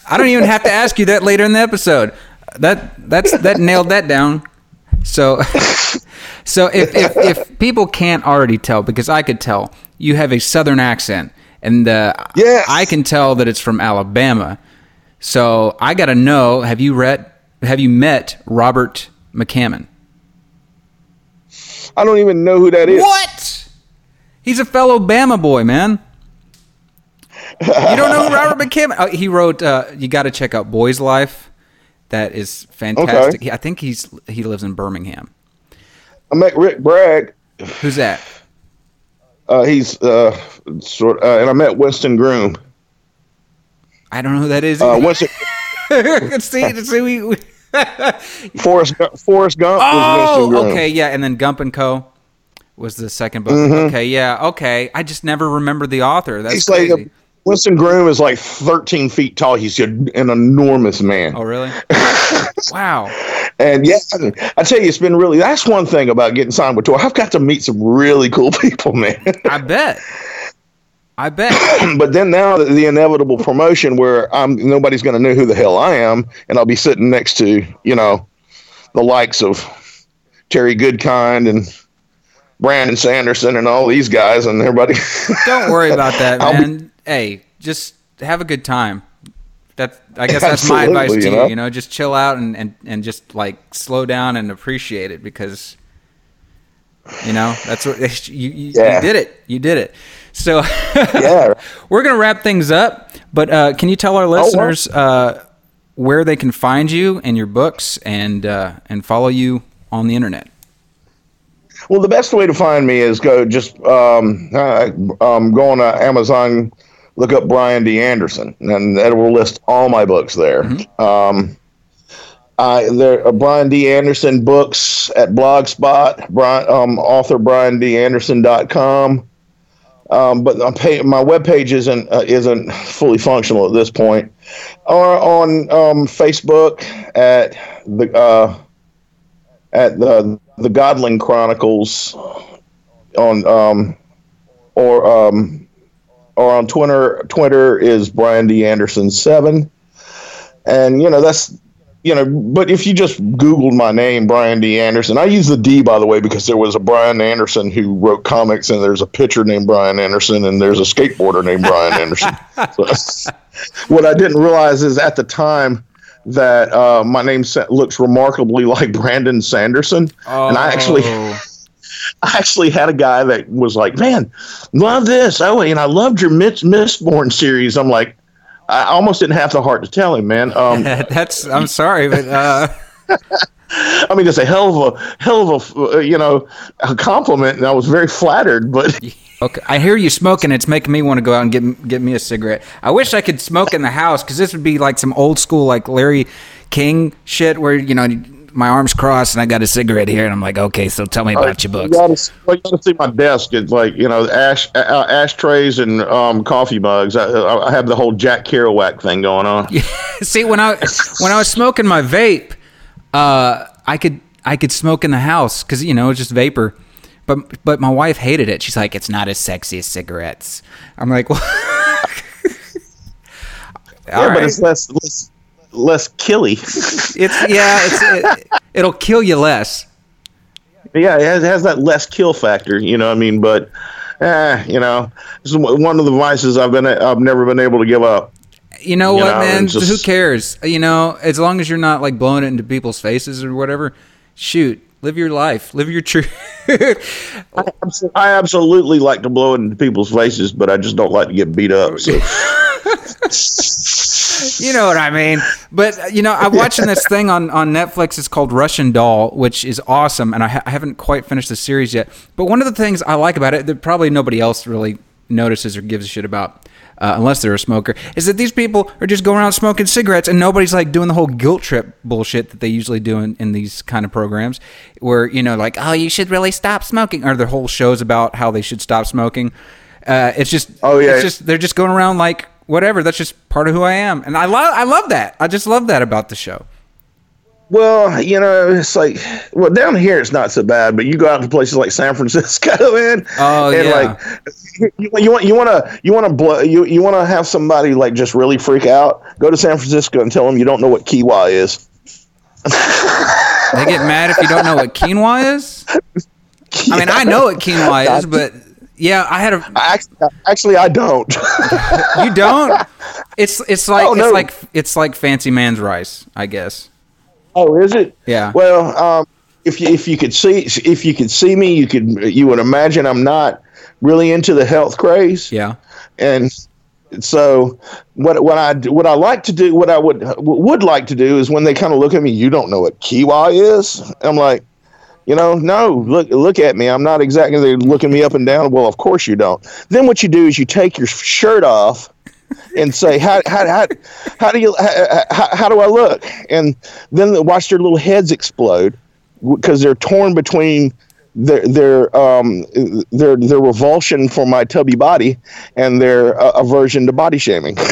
I don't even have to ask you that later in the episode. That that's that nailed that down. So so if if, if people can't already tell because I could tell you have a southern accent and uh, Yes. I can tell that it's from Alabama. So I got to know have you read have you met Robert McCammon? I don't even know who that is. What? He's a fellow Bama boy, man. You don't know who Robert McCammon? Oh, he wrote. Uh, you got to check out Boy's Life. That is fantastic. He- I think he's he lives in Birmingham. I met Rick Bragg. Who's that? Uh, he's uh, sort, uh, and I met Winston Groom. I don't know who that is. Uh, Winston see, see, we, we- Forrest Forrest Gump was Winston oh, okay, yeah, and then Gump and Co. was the second book. Mm-hmm. Okay, yeah, okay. I just never remembered the author. That's He's like crazy. a, Winston Groom is like 13 feet tall. He's an enormous man. oh, really? wow. And yeah, I tell you, it's been really. That's one thing about getting signed with Tor. I've got to meet some really cool people, man. I bet. I bet. but then now the, the inevitable promotion where I'm nobody's going to know who the hell I am, and I'll be sitting next to you know the likes of Terry Goodkind and Brandon Sanderson and all these guys and everybody. Don't worry about that, man. Hey, just have a good time. That's I guess that's my advice to you you. know? You know, just chill out and, and, and just like slow down and appreciate it because you know that's what you, you, Yeah. you did it. You did it. So yeah. we're gonna wrap things up. But uh, can you tell our listeners uh, where they can find you and your books and uh, and follow you on the internet? Well, the best way to find me is go just um, uh, um, go on uh, Amazon, look up Brian D. Anderson, and that will list all my books there. Um, I there are Brian D. Anderson books at Blogspot, Brian, um, author Brian D. Anderson.com. Um, but my, pay, my webpage isn't uh, isn't fully functional at this point. Or on um, Facebook at the uh, at the the Godling Chronicles on um or um or on Twitter Twitter is Brian D Anderson seven, and you know that's you know but if you just Googled my name Brian D Anderson, I use the D by the way because there was a Brian Anderson who wrote comics and there's a pitcher named Brian Anderson and there's a skateboarder named Brian Anderson. So, what I didn't realize is at the time that uh, my name looks remarkably like Brandon Sanderson, and I actually, Oh. I actually had a guy that was like, "Man, love this! Oh, and I loved your Miss Mistborn series." I'm like, I almost didn't have the heart to tell him, man. Um, that's I'm sorry, but uh, I mean, it's a hell of a hell of a uh, you know a compliment, and I was very flattered. But Okay, I hear you smoking. It's making me want to go out and get get me a cigarette. I wish I could smoke in the house because this would be like some old school, like Larry King shit, where you know my arms crossed and I got a cigarette here, and I'm like, okay, so tell me about your You books. gotta, well, you gotta see my desk. It's like you know, ash uh, ashtrays and um, coffee mugs. I, I have the whole Jack Kerouac thing going on. See, when I when I was smoking my vape, uh, I could I could smoke in the house because you know it's just vapor. But but my wife hated it. She's like, it's not as sexy as cigarettes. I'm like, well, Yeah, but it's less less less killy. It's yeah, it's it, it'll kill you less. yeah, it has, it has that less kill factor. You know, what I mean, but eh, you know, it's one of the vices I've been I've never been able to give up. You know You what, know, man? just- Who cares? You know, as long as you're not like blowing it into people's faces or whatever. Shoot, live your life, live your truth. I absolutely like to blow it into people's faces, but I just don't like to get beat up. So you know what I mean? But uh, you know, I'm watching this thing on on Netflix. It's called Russian Doll, which is awesome, and I, ha- I haven't quite finished the series yet. But one of the things I like about it that probably nobody else really notices or gives a shit about. Uh, unless they're a smoker, is that these people are just going around smoking cigarettes and nobody's like doing the whole guilt trip bullshit that they usually do in, in these kind of programs where, you know, like, oh, you should really stop smoking, or their whole shows about how they should stop smoking. Uh, it's just, Oh, yeah. it's just they're just going around like whatever. That's just part of who I am, and I love I love that. I just love that about the show. Well, you know, it's like well down here it's not so bad, but you go out to places like San Francisco, man. Oh, and yeah. like you, you want you want to you want to blow you you want to have somebody like just really freak out. Go to San Francisco and tell them you don't know what kiwa is. They get mad if you don't know what quinoa is. I mean, I know what quinoa is, but yeah, I had a. Actually, actually, I don't. You don't? It's it's like Oh, no. it's like it's like fancy man's rice, I guess. oh, is it? Yeah. Well, um, if you if you could see if you could see me, you could you would imagine I'm not really into the health craze. Yeah. and so what what I what I like to do what I would would like to do is when they kind of look at me you don't know what kiwa is I'm like you know no look look at me. I'm not exactly looking me up and down. Well of course you don't. Then what you do is you take your shirt off and say how how how, how do you how, how, do I look? And then watch their little heads explode because they're torn between their their um their their revulsion for my tubby body and their uh, aversion to body shaming.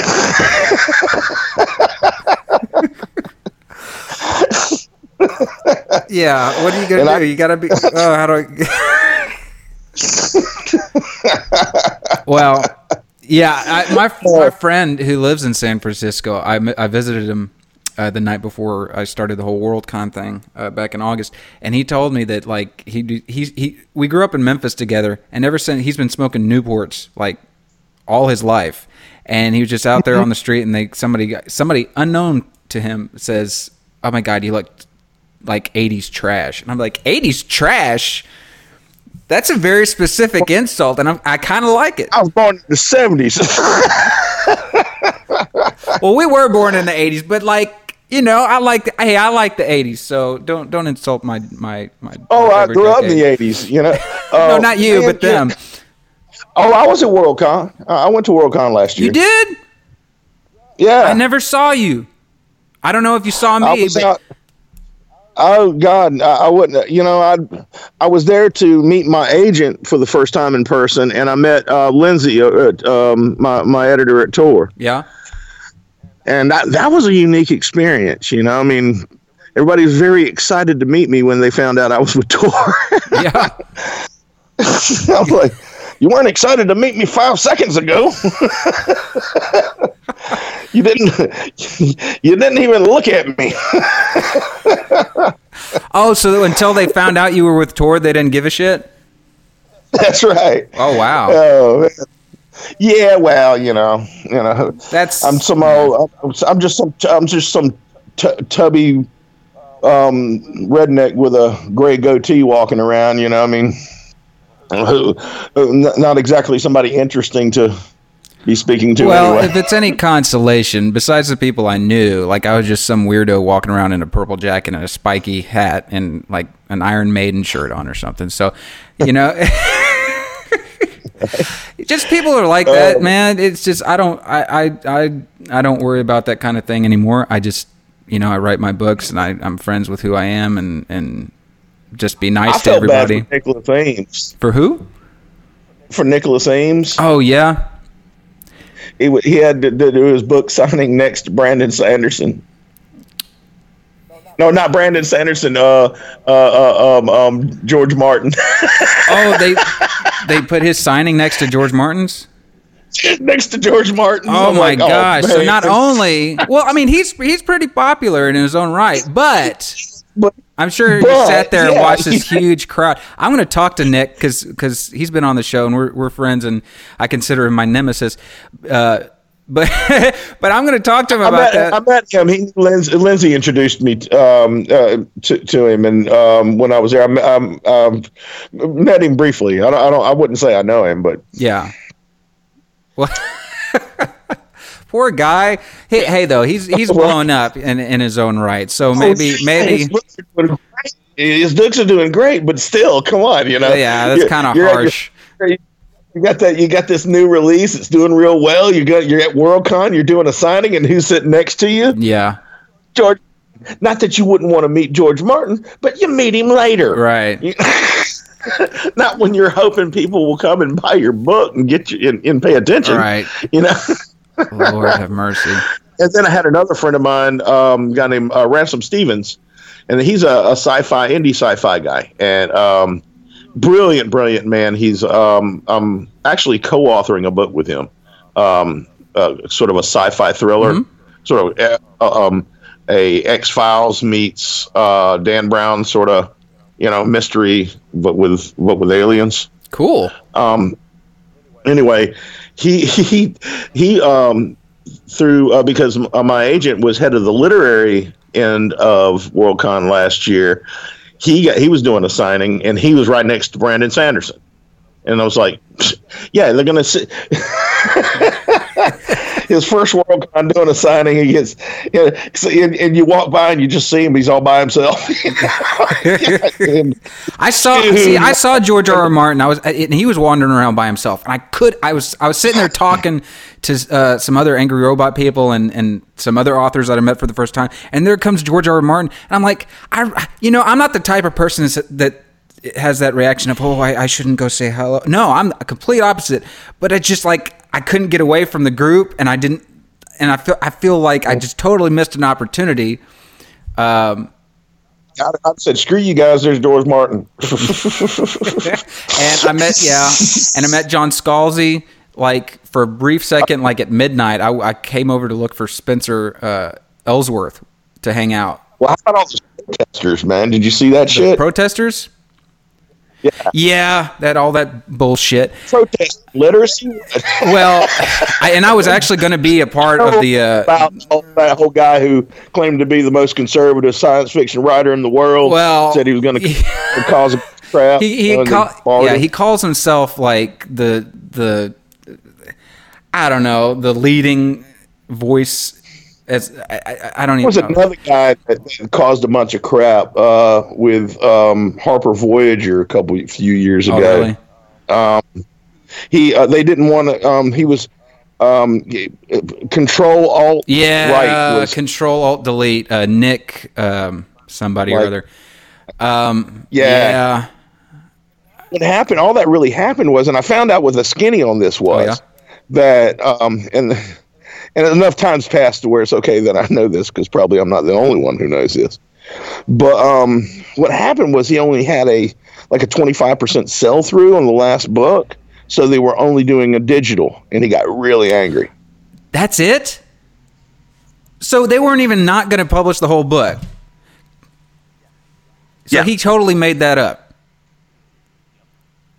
Yeah. What are you gonna And do? I- you gotta be. Oh, how do I? well, yeah. I, my my friend who lives in San Francisco, I I visited him. Uh, the night before I started the whole WorldCon thing uh, back in August, and he told me that like he he he we grew up in Memphis together, and ever since he's been smoking Newports like all his life, and he was just out there on the street, and they somebody somebody unknown to him says, "Oh my God, you look like 80s trash," and I'm like, "80s trash." That's a very specific insult, and I'm, I kind of like it. I was born in the seventies. Well, we were born in the 80s, but like you know, I like the, hey, I like the 80s, so don't don't insult my my my. oh, I grew up in the eighties. You know. No, Uh, not you, man, but them. Oh, I was at WorldCon. I went to WorldCon last year. You did? Yeah. I never saw you. I don't know if you saw me, but out- Oh God, I, I wouldn't. You know, I I was there to meet my agent for the first time in person, and I met uh, Lindsay, uh, um, my my editor at Tor, yeah. and that that was a unique experience. You know, I mean, everybody was very excited to meet me when they found out I was with Tor. Yeah. I was like, "You weren't excited to meet me five seconds ago. you didn't. You didn't even look at me." Oh, so until they found out you were with Tor, they didn't give a shit? That's right. Oh, wow. Oh, yeah. Well, you know, you know, That's I'm some old, I'm, I'm just some, I'm just some t- tubby um, redneck with a gray goatee walking around. You know, I mean, who, not exactly somebody interesting to be speaking to. Well, anyway. if it's any consolation, besides the people I knew, like I was just some weirdo walking around in a purple jacket and a spiky hat and like an Iron Maiden shirt on or something. So, you know, just people are like that, oh. man. It's just I don't I I I I don't worry about that kind of thing anymore. I just you know I write my books and I I'm friends with who I am and and just be nice I to everybody. for Nicholas Eames. For who? For Nicholas Eames, Oh yeah. he he had to, do his book signing next to Brandon Sanderson. No, not Brandon Sanderson. Uh, uh, uh um, um, George Martin. Oh, they they put his signing next to George Martin's. next to George Martin. Oh I'm my like, gosh! so not only well, I mean he's he's pretty popular in his own right, but but I'm sure But, sat there and watched this yeah. huge crowd. I'm going to talk to Nick because because he's been on the show and we're, we're friends and I consider him my nemesis. Uh, but but I'm going to talk to him I about met, that. I met him. He Lindsay, Lindsay introduced me um, uh, to, to him, and um, when I was there, I met- um, um, met him briefly. I don't, I don't. I wouldn't say I know him, but Yeah. Well, poor guy. Hey, hey, though he's he's blown up in in his own right. So maybe Oh, maybe his looks are doing great. his looks are doing great, but still, come on, you know. yeah, that's kind of you're harsh. You got that. You got this new release. It's doing real well. You got. You're at Worldcon. You're doing a signing, and who's sitting next to you? Yeah. George. Not that you wouldn't want to meet George Martin, but you meet him later. Right. You- not when you're hoping people will come and buy your book and get you and, and pay attention. Right. You know. Lord have mercy. and then I had another friend of mine, um, guy named uh, Ransom Stephens, and he's a, a sci-fi indie sci-fi guy, and um, brilliant, brilliant man. He's um, I'm actually co-authoring a book with him, um, uh, sort of a sci-fi thriller, sort of uh, um, a X Files meets uh, Dan Brown sort of, you know, mystery, but with but with aliens Cool. um anyway he he he um through uh, because uh, my agent was head of the literary end of worldcon last year he got, he was doing a signing and he was right next to brandon sanderson. And i was like yeah they're gonna sit his first worldcon doing a signing he gets you know, and, and you walk by and you just see him he's all by himself I saw see I saw George R. R. Martin. I was and he was wandering around by himself, and I could I was I was sitting there talking to uh, some other angry robot people and and some other authors that I met for the first time, and there comes George R. R. Martin, and I'm like I you know I'm not the type of person that has that reaction of oh I, I shouldn't go say hello. No, I'm a complete opposite. But it's just like I couldn't get away from the group, and I didn't, and I feel I feel like I just totally missed an opportunity. Um, I, I said, "Screw you guys." There's George Martin. and I met yeah, and I met John Scalzi like for a brief second, like at midnight. I, I came over to look for Spencer uh, Ellsworth to hang out. well, how about all the protesters, man? Did you see that shit? Protesters? Yeah. Yeah, that all that bullshit. Protest literacy. Well, I, and I was actually going to be a part of the. Uh, about that whole guy who claimed to be the most conservative science fiction writer in the world. Well, said he was going to cause a crap. he he you know, and call, yeah he calls himself like the the I don't know the leading voice as I, I, I don't There was know. another guy that caused a bunch of crap uh, with um, Harper Voyager a couple few years Oh, ago. really? He uh, they didn't want to. Um, he was um, control alt Yeah, right was Control Alt Delete. Uh, Nick, um, somebody or other. Um, Yeah. yeah. what happened, all that really happened was, and I found out what the skinny on this was, yeah? that um, and and enough times passed to where it's okay that I know this because probably I'm not the only one who knows this. But um, what happened was he only had a like a 25% sell through on the last book, so they were only doing a digital, and he got really angry. That's it. So they weren't even not going to publish the whole book. So Yeah. he totally made that up.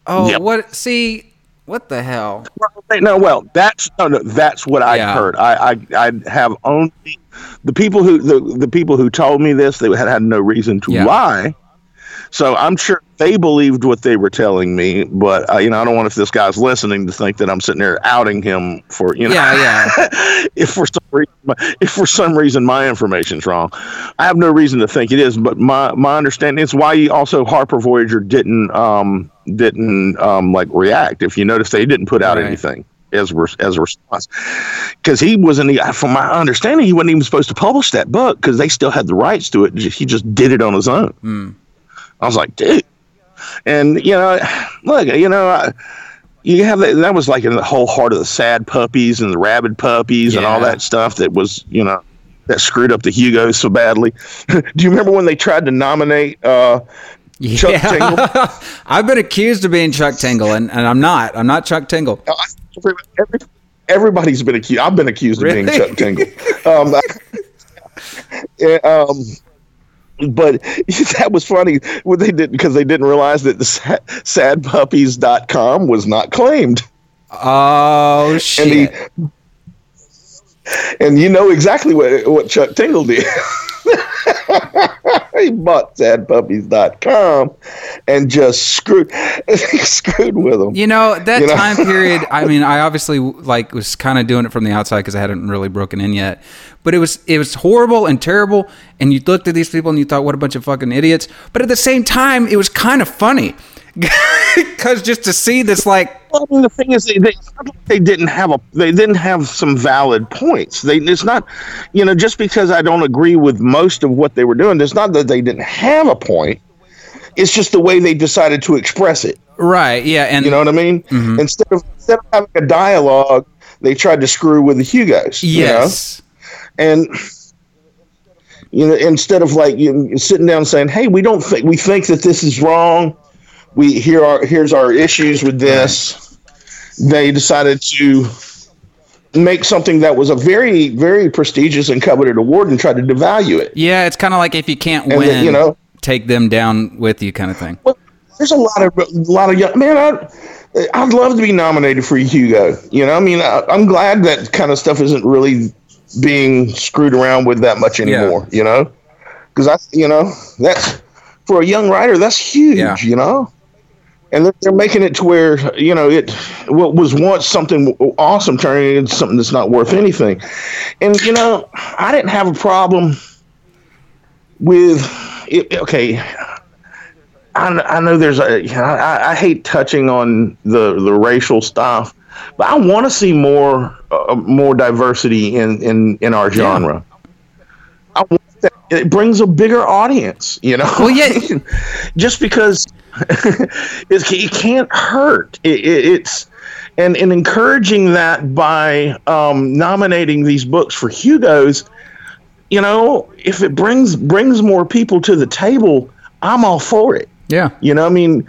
Oh, Yep. what? See, what the hell? No, well, that's no, no, that's what I Yeah. heard. I, I I have only the people who the, the people who told me this. They had had no reason to Yeah. lie. So I'm sure they believed what they were telling me, but uh, you know I don't want if this guy's listening to think that I'm sitting there outing him for you know Yeah, yeah. if for some reason my- if for some reason my information's wrong. I have no reason to think it is, but my my understanding is why also Harper Voyager didn't um didn't um like react. If you notice, they didn't put out Right. anything as re- as a response because he wasn't. From my understanding, he wasn't even supposed to publish that book because they still had the rights to it. He just did it on his own. Hmm. I was like, dude, and you know, look, you know. I, you have that, that was like in the whole heart of the sad puppies and the rabid puppies and all that stuff that was, you know, that screwed up the Hugo so badly. Do you remember when they tried to nominate uh, Chuck Tingle? I've been accused of being Chuck Tingle, and, and I'm not. I'm not Chuck Tingle. Every, everybody's been accused. I've been accused of being Chuck Tingle. Um, yeah, um, but that was funny what they did because they didn't realize that the sad, sadpuppies.com was not claimed. Oh shit! And, he, and you know exactly what what Chuck Tingle did. He bought sadpuppies.com and just screwed screwed with them. You know, that you know? time period, I mean, I obviously like was kind of doing it from the outside cuz I hadn't really broken in yet. But it was it was horrible and terrible and you looked at these people and you thought what a bunch of fucking idiots. But at the same time, it was kind of funny. Because just to see this, like, well, I mean, the thing is, they, they, they didn't have a they didn't have some valid points. They it's not, you know, just because I don't agree with most of what they were doing, it's not that they didn't have a point. It's just the way they decided to express it. Right. Yeah. And you know what I mean. Mm-hmm. Instead of instead of having a dialogue, they tried to screw with the Hugos. Yes. You know? And you know, instead of like you know, sitting down saying, "Hey, we don't think we think that this is wrong." We here are here's our issues with this. They decided to make something that was a very very prestigious and coveted award and try to devalue it. Yeah, it's kind of like if you can't and win, then, you know, take them down with you, kind of thing. Well, there's a lot of a lot of young man. I, I'd love to be nominated for a Hugo. You know, I mean, I, am glad that kind of stuff isn't really being screwed around with that much anymore. Yeah. You know, because I, you know, that's for a young writer, that's huge. Yeah. You know and they're making it to where you know it what was once something awesome turning into something that's not worth anything. And you know i didn't have a problem with it. Okay. I, I know there's a I, I hate touching on the the racial stuff but i want to see more uh, more diversity in in in our genre. Yeah. I want that. It brings a bigger audience you know? Well yeah. Just because it, can't hurt. It, it, it's and in encouraging that by um, nominating these books for Hugo's. You know, if it brings brings more people to the table, I'm all for it. Yeah. You know, I mean,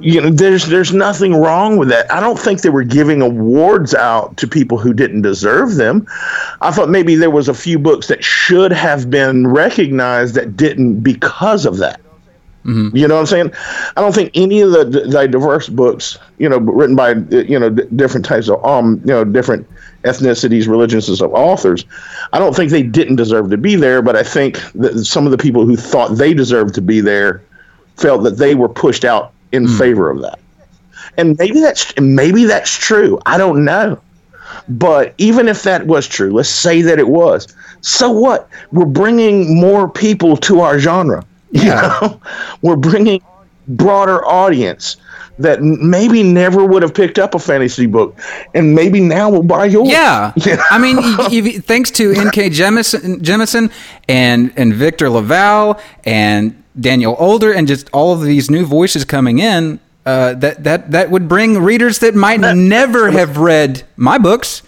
you know, there's there's nothing wrong with that. I don't think they were giving awards out to people who didn't deserve them. I thought maybe there was a few books that should have been recognized that didn't because of that. Mm-hmm. You know what I'm saying? I don't think any of the, the diverse books, you know, written by you know d- different types of um, you know, different ethnicities, religions of authors, I don't think they didn't deserve to be there. But I think that some of the people who thought they deserved to be there felt that they were pushed out in mm-hmm. favor of that. And maybe that's maybe that's true. I don't know. But even if that was true, let's say that it was. So what? We're bringing more people to our genre yeah. You know, we're bringing broader audience that maybe never would have picked up a fantasy book and maybe now will buy yours. Yeah. Know? I mean, thanks to N.K. Jemisin, Jemisin and, and Victor LaValle and Daniel Older and just all of these new voices coming in, uh, that, that, that would bring readers that might never have read my books.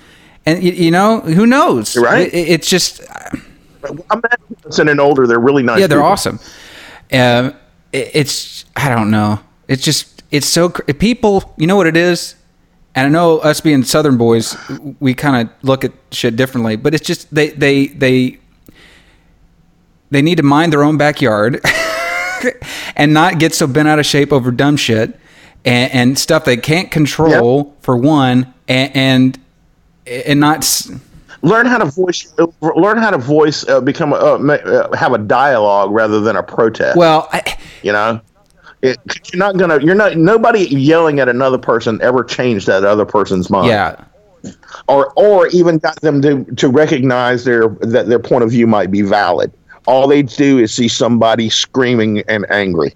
And, you, you know, who knows? Right. It, it's just. I'm Jemisin and Older. They're really nice. Yeah, they're people. awesome. Um, it, it's I don't know. It's just it's so people. You know what it is, and I know us being Southern boys, we kind of look at shit differently. But it's just they they they they need to mind their own backyard and not get so bent out of shape over dumb shit and, and stuff they can't control yep. for one, and, and and not learn how to voice learn how to voice uh, become a, uh, have a dialogue rather than a protest. Well I, you know? It, you're not gonna you're not nobody yelling at another person ever changed that other person's mind. Yeah. Or or even got them to to recognize their that their point of view might be valid. All they do is see somebody screaming and angry.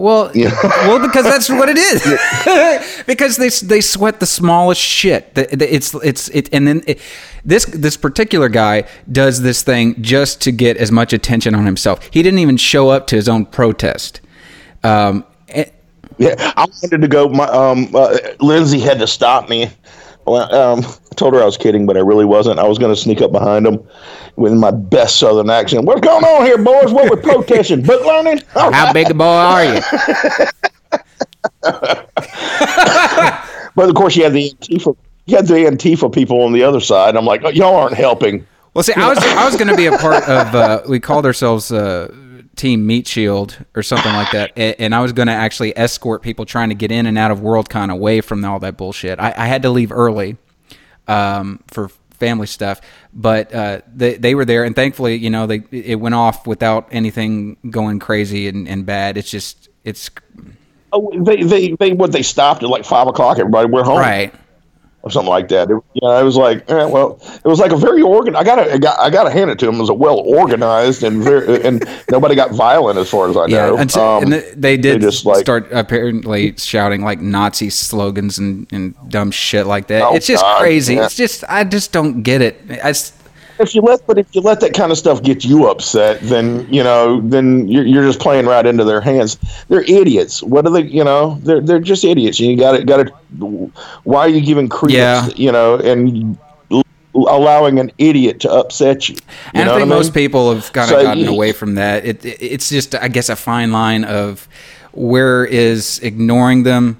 Well, yeah. well, because that's what it is. because they they sweat the smallest shit. It's it's it, and then it, this this particular guy does this thing just to get as much attention on himself. He didn't even show up to his own protest. Um, yeah, I wanted to go. My um, uh, Lindsay had to stop me. Well, um, I told her I was kidding, but I really wasn't. I was going to sneak up behind him with my best Southern accent. What's going on here, boys? What we're protesting? Book learning? All How right. big a boy are you? but of course, you had the Antifa, you had the Antifa people on the other side. I'm like, oh, y'all aren't helping Well, see, I was I was going to be a part of. Uh, we called ourselves uh, Team Meat Shield or something like that, and, and I was going to actually escort people trying to get in and out of Worldcon away from all that bullshit. I, I had to leave early um, for family stuff, but uh, they they were there, and thankfully, you know, they it went off without anything going crazy and, and bad. It's just it's Oh, they they they what they stopped at like five o'clock. Everybody went home, right. Or something like that. It, you know, it was like, eh, well, it was like a very organ. I gotta, I got, I gotta hand it to him. It was a well organized and very, and nobody got violent as far as I Yeah, know. and, so- Um, and th- they did just, like- start apparently shouting like Nazi slogans and, and dumb shit like that. Oh, it's just God, crazy. yeah. It's just I just don't get it. I if you let, but if you let that kind of stuff get you upset, then you know, then you're, you're just playing right into their hands. They're idiots. What are they? You know, they're they're just idiots. You got to got to. Why are you giving credence? Yeah. You know, and l- allowing an idiot to upset you. you and know I think most mean? people have kind of So gotten away from that. It, it it's just I guess a fine line of where is ignoring them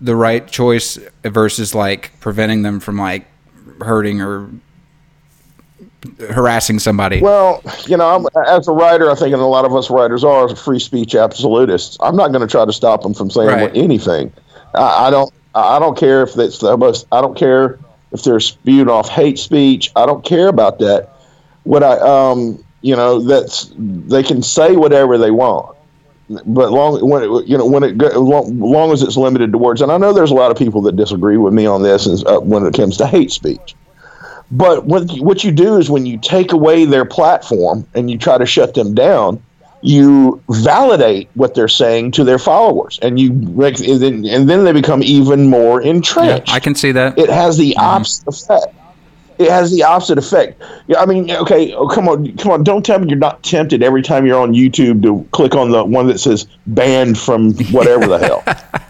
the right choice versus like preventing them from like hurting or harassing somebody. Well, you know, I'm, as a writer, I think, and a lot of us writers are free speech absolutists. I'm not going to try to stop them from saying Right. anything. I, I don't. I don't care if it's the most. I don't care if they're spewing off hate speech. I don't care about that. What I, um, you know, that's they can say whatever they want, but long when it, you know when it long, long as it's limited to words. And I know there's a lot of people that disagree with me on this, and, uh, when it comes to hate speech. But what you, what you do is when you take away their platform and you try to shut them down, you validate what they're saying to their followers, and you make and then, and then they become even more entrenched. yeah. I can see that. it has the mm-hmm. opposite effect. It has the opposite effect. Yeah, I mean, okay, oh, come on, come on, don't tell me you're not tempted every time you're on YouTube to click on the one that says banned from whatever the hell.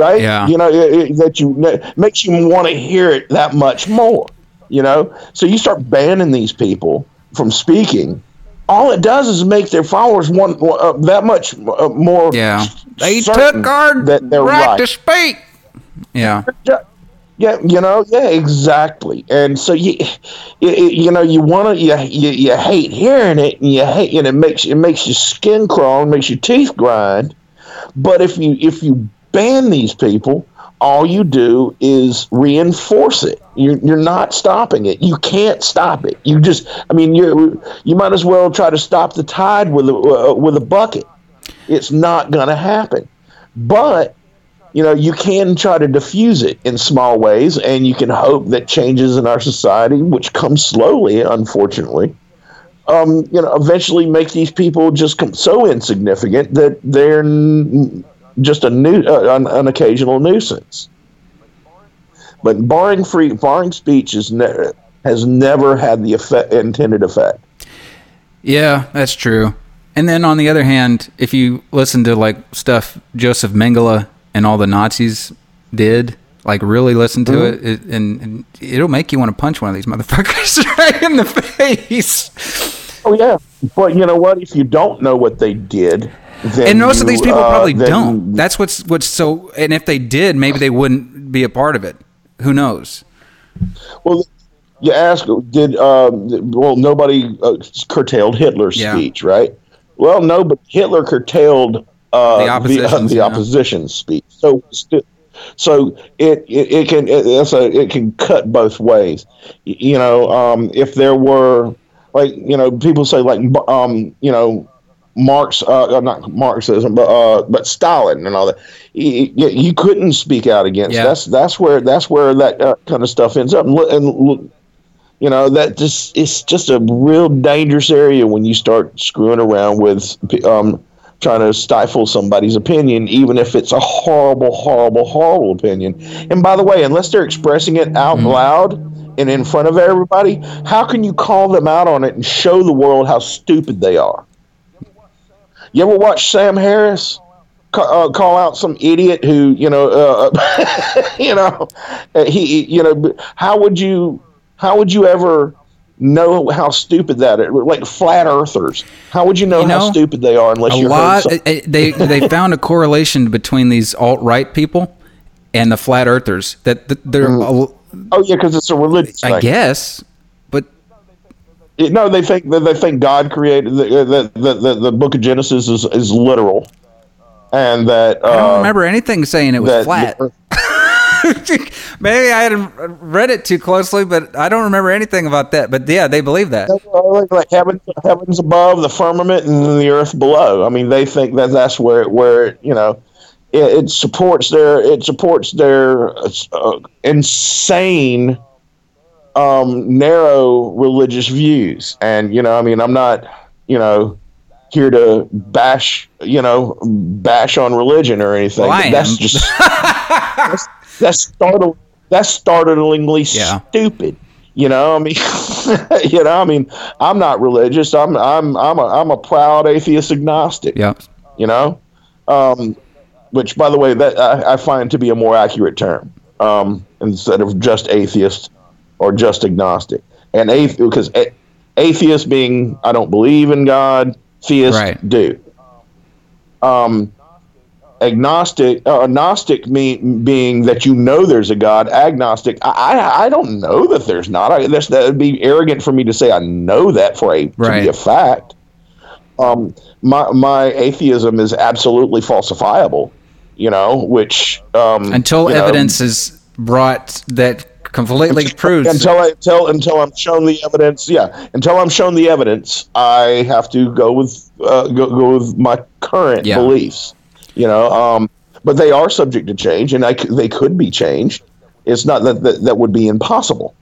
Right? Yeah. You know, it, it- that you makes you want to hear it that much more. You know, so you start banning these people from speaking. All it does is make their followers want uh, that much uh, more. yeah, they took our that they're right, right. to speak. Yeah. Yeah, yeah, you know, yeah, exactly. And so you, you, you know, you want to, you, you, you hate hearing it, and you hate, and it makes it makes your skin crawl, and makes your teeth grind. But if you if you ban these people, all you do is reinforce it. You're you're not stopping it. You can't stop it. You just, I mean, you you might as well try to stop the tide with a uh, with a bucket. It's not going to happen. But you know, you can try to diffuse it in small ways, and you can hope that changes in our society, which come slowly, unfortunately, um, you know, eventually make these people just so insignificant that they're just a new, uh, an, an occasional nuisance. But barring free, barring speech is ne- has never had the effect, intended effect. Yeah, that's true. And then on the other hand, if you listen to like stuff Joseph Mengele and all the Nazis did, like really listen to Mm-hmm. it, it and, and it'll make you want to punch one of these motherfuckers right in the face. Oh yeah, but you know what? If you don't know what they did, And most of these people uh, probably don't. That's what's what's so. And if they did, maybe they wouldn't be a part of it. Who knows? Well, you ask, did um, well nobody uh, curtailed Hitler's Yeah. speech, right? Well, no, but Hitler curtailed uh, The the, uh, opposition's, the yeah. opposition's speech. So, so it, it it can it, a, it can cut both ways. You know, um, if there were like you know people say like um, you know Marx, uh, uh, not Marxism, but uh, but Stalin and all that. You, you couldn't speak out against. Yeah. That's that's where that's where that uh, kind of stuff ends up. And, look- and look, you know that just it's just a real dangerous area when you start screwing around with um, trying to stifle somebody's opinion, even if it's a horrible, horrible, horrible opinion. And by the way, unless they're expressing it out loud and in front of everybody, how can you call them out on it and show the world how stupid they are? You ever watch Sam Harris uh, call out some idiot who you know, uh, you know, uh, he, you know, how would you, how would you ever know how stupid that is? Like flat earthers, how would you know, You know, how stupid they are unless a you lot. heard some, uh, uh, they they found a correlation between these alt right people and the flat earthers. That, that they're. Oh yeah, because it's a religious I thing. guess no, they think that they think God created the the, the, the book of Genesis is, is literal, and that uh, I don't remember anything saying it was flat. Maybe I hadn't read it too closely, but I don't remember anything about that. But yeah, they believe that. Like heavens, heavens above, the firmament, and the earth below. I mean, they think that that's where where you know it, it supports their it supports their uh, insane um, narrow religious views. And you know, I mean, I'm not you know here to bash you know bash on religion or anything. Well, that's just that's, that's startling. That's startlingly yeah. stupid. You know, I mean, you know, I mean, I'm not religious. I'm, I'm, I'm a, I'm a proud atheist agnostic. Yeah. You know, um, which, by the way, that I, I, find to be a more accurate term um, instead of just atheist or just agnostic. And athe- because a- atheist being I don't believe in God, theist right. do. Um, agnostic, uh, agnostic mean, being that you know there's a God. Agnostic, I, I, I don't know that there's not. I, that would be arrogant for me to say I know that for a right. to be a fact. Um, my my atheism is absolutely falsifiable. You know, which um, until evidence know, is brought that completely proves until I until until I'm shown the evidence. Yeah, until I'm shown the evidence, I have to go with uh, go, go with my current yeah. beliefs you know. Um, but they are subject to change, and I, they could be changed. It's not that that, that would be impossible.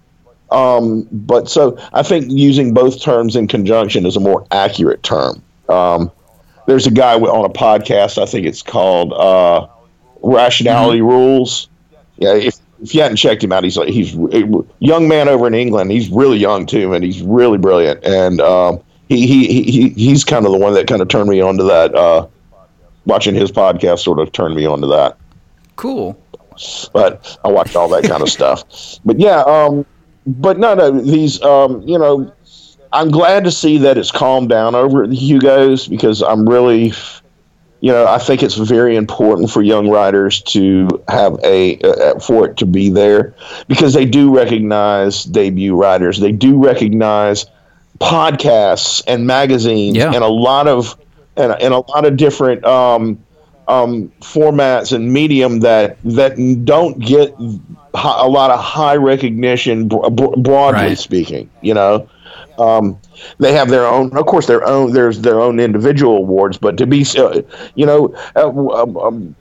Um, but so I think using both terms in conjunction is a more accurate term. Um, there's a guy on a podcast, I think it's called uh, Rationality mm-hmm. Rules. Yeah, if, if you hadn't checked him out, he's like he's a young man over in England. He's really young too, and he's really brilliant. And um, he, he he he's kind of the one that kind of turned me on to that uh, watching his podcast sort of turned me on to that. Cool. But I watch all that kind of stuff. But yeah, um, but no, no, these, um, you know, I'm glad to see that it's calmed down over at the Hugos because I'm really, you know, I think it's very important for young writers to have a uh, for it to be there because they do recognize debut writers. They do recognize podcasts and magazines yeah. and a lot of and, and a lot of different um, um, formats and medium that that don't get a lot of high recognition broadly right. speaking you know um, they have their own of course their own there's their own individual awards but to be uh, you know a, a,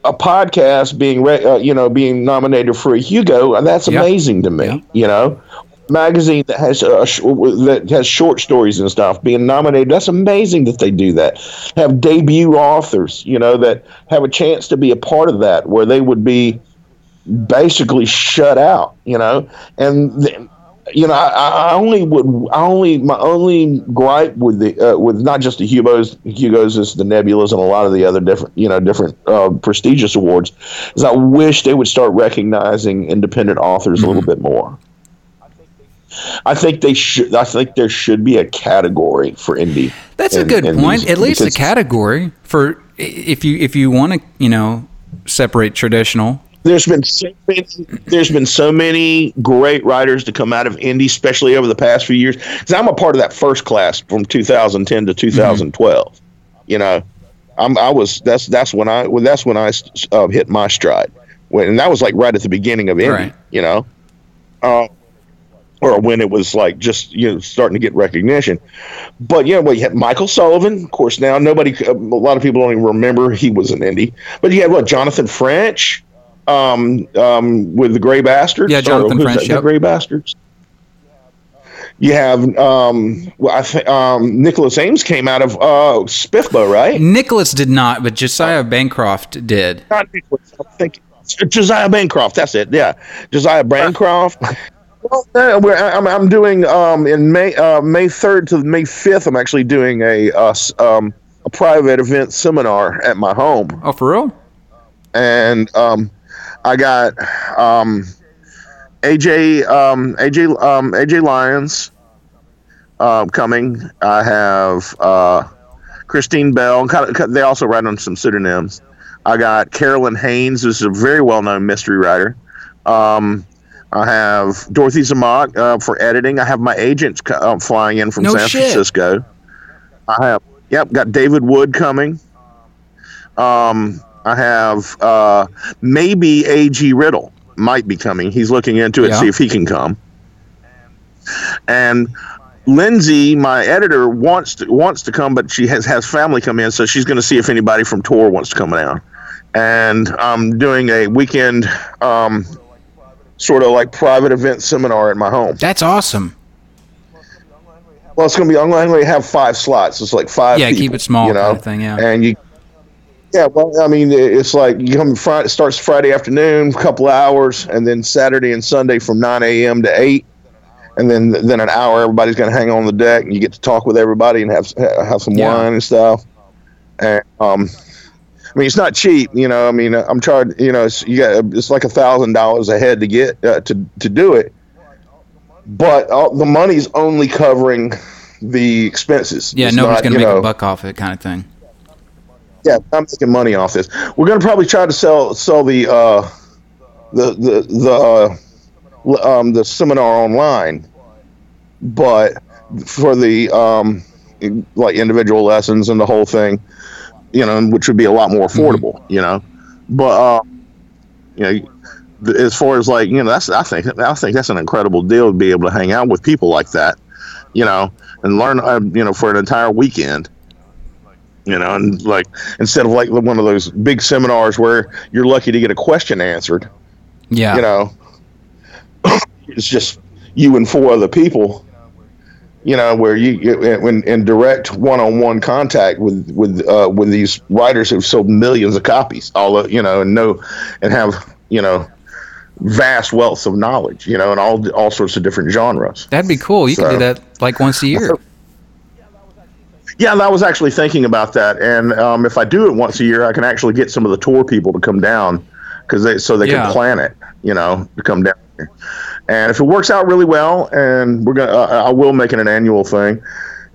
a podcast being re, uh, you know being nominated for a hugo that's amazing to me yep. you know magazine that has uh, sh- that has short stories and stuff being nominated. That's amazing that they do that. Have debut authors, you know, that have a chance to be a part of that, where they would be basically shut out, you know, and. Th- you know, I, I, only would, I only, my only gripe with the, uh, with not just the Hugos, Hugos is the Nebulas and a lot of the other different, you know, different uh, prestigious awards, is I wish they would start recognizing independent authors mm-hmm. a little mm-hmm. bit more. I think they should. I think there should be a category for indie. That's in, a good point. These, At least a category for if you if you want to you know separate traditional. There's been so many, there's been so many great writers to come out of indie, especially over the past few years. Because I'm a part of that first class from 2010 to 2012. Mm-hmm. You know, I'm I was that's that's when I well, that's when I uh, hit my stride. When and that was like right at the beginning of indie. Right. You know. Uh, or when it was like just you know starting to get recognition. But yeah, well, you had Michael Sullivan, of course. Now nobody, a lot of people don't even remember he was an indie. But you had what Jonathan French, um, um, with the Gray Bastards. Yeah, Jonathan French. Yep. The Gray Bastards. You have, um, well, I think um, Nicholas Eames came out of uh, SPFBO, right? Nicholas did not, but Josiah Bancroft did. Not Nicholas. I think Josiah Bancroft. That's it. Yeah, Josiah Bancroft. Well, I'm, I'm doing um, in May uh, May third to May fifth. I'm actually doing a uh, um, a private event seminar at my home. Oh, for real? And um, I got um, AJ um, AJ um, AJ Lyons uh, coming. I have uh, Christine Bell. They also write on some pseudonyms. I got Carolyn Haines, who's a very well known mystery writer. Um, I have Dorothy Zemach uh, for editing. I have my agents uh, flying in from No San shit. Francisco. I have, yep, got David Wood coming. Um, I have uh, maybe A.G. Riddle might be coming. He's looking into it, Yeah. see if he can come. And Lindsay, my editor, wants to wants to come, but she has has family come in, so she's going to see if anybody from Tor wants to come down. And I'm doing a weekend, um, sort of like private event seminar at my home. That's awesome. Well, it's going to be. I'm going to have five slots. It's like five. Yeah, keep it small you know, kind of thing, yeah. And you. Yeah, well, I mean, it's like you come Friday, starts Friday afternoon, a couple hours, and then Saturday and Sunday from 9 a.m. to 8, and then then an hour. Everybody's going to hang on the deck, and you get to talk with everybody and have have some Yeah. wine and stuff. And um, I mean, it's not cheap, you know. I mean, I'm charged, you know, it's you got it's like a thousand dollars a head to get uh, to to do it, but all, the money's only covering the expenses. Yeah, It's nobody's not, to make know, a buck off it kind of thing. Yeah, I'm making money off this. We're gonna probably try to sell sell the uh, the the the uh, um, the seminar online, but for the um, like individual lessons and the whole thing, you know, which would be a lot more affordable, you know. But uh, you know, as far as like you know, that's I think I think that's an incredible deal to be able to hang out with people like that, you know, and learn uh, you know for an entire weekend you know, and like instead of like one of those big seminars where you're lucky to get a question answered, Yeah. you know, it's just you and four other people, you know, where you in, in direct one-on-one contact with with uh, with these writers who've sold millions of copies, all of, you know, and know and have you know vast wealths of knowledge, you know, and all all sorts of different genres. That'd be cool. You could do that like once a year. Yeah, and I was actually thinking about that, and um, if I do it once a year, I can actually get some of the Tor people to come down because they so they Yeah. can plan it, you know, to come down here. And if it works out really well, and we're gonna, uh, I will make it an annual thing.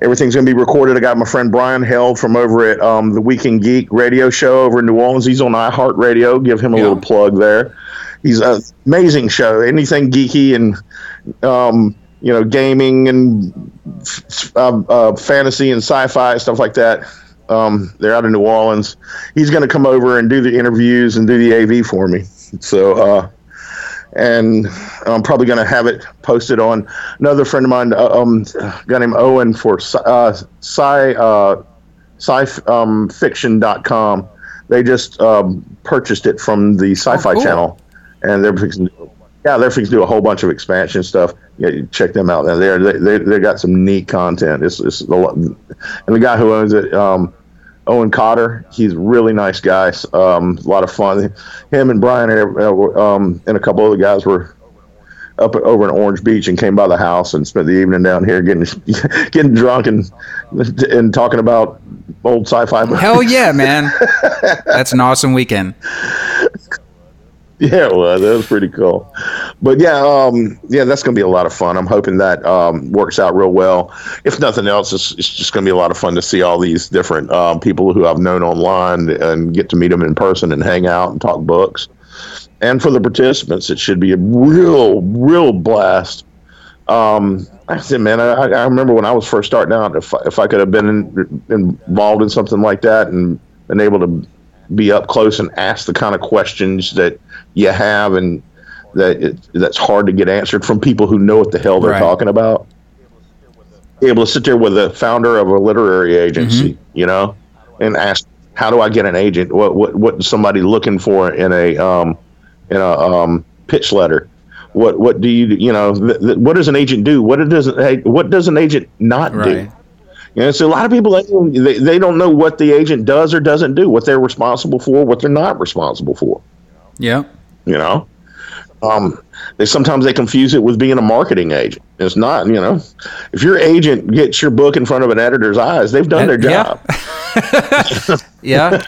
Everything's gonna be recorded. I got my friend Brian Held from over at um, the Weekend Geek radio show over in New Orleans. He's on iHeartRadio. Give him a Yeah. little plug there. He's an amazing show. Anything geeky and um, you know, gaming and uh, uh, fantasy and sci-fi stuff like that. Um, they're out of New Orleans. He's going to come over and do the interviews and do the AV for me. So, uh, and I'm probably going to have it posted on another friend of mine, uh, um, a guy named Owen for sci, uh, sci, uh, sci um, fiction.com. They just um, purchased it from the Sci-Fi Oh, cool. Channel, and they're fixing. Yeah, they're fixing to do a whole bunch of expansion stuff. Yeah, you check them out. They're, they they they got some neat content. It's, it's a lot, and the guy who owns it, um, Owen Cotter, he's a really nice guy. Um, a lot of fun. Him and Brian and, uh, um, and a couple other guys were up over in Orange Beach and came by the house and spent the evening down here getting getting drunk and and talking about old sci-fi. movies. Hell yeah, man. That's an awesome weekend. Yeah, was. That was pretty cool. But yeah, um, yeah, that's going to be a lot of fun. I'm hoping that um, works out real well. If nothing else, it's, it's just going to be a lot of fun to see all these different um, people who I've known online and get to meet them in person and hang out and talk books. And for the participants, it should be a real, real blast. Um, I said, man, I, I remember when I was first starting out, if, I- if I could have been in, involved in something like that and been able to be up close and ask the kind of questions that you have and that it, that's hard to get answered from people who know what the hell they're Right. talking about. Be able to sit there with the founder of a literary agency, you know, and ask, "How do I get an agent? What what what is somebody looking for in a um in a um pitch letter? What what do you you know? Th- th- what does an agent do? What it doesn't what does an agent not do? You know, so a lot of people they they don't know what the agent does or doesn't do, what they're responsible for, what they're not responsible for. Yeah. You know, um, they sometimes they confuse it with being a marketing agent. It's not. You know, if your agent gets your book in front of an editor's eyes, they've done their job. Yeah.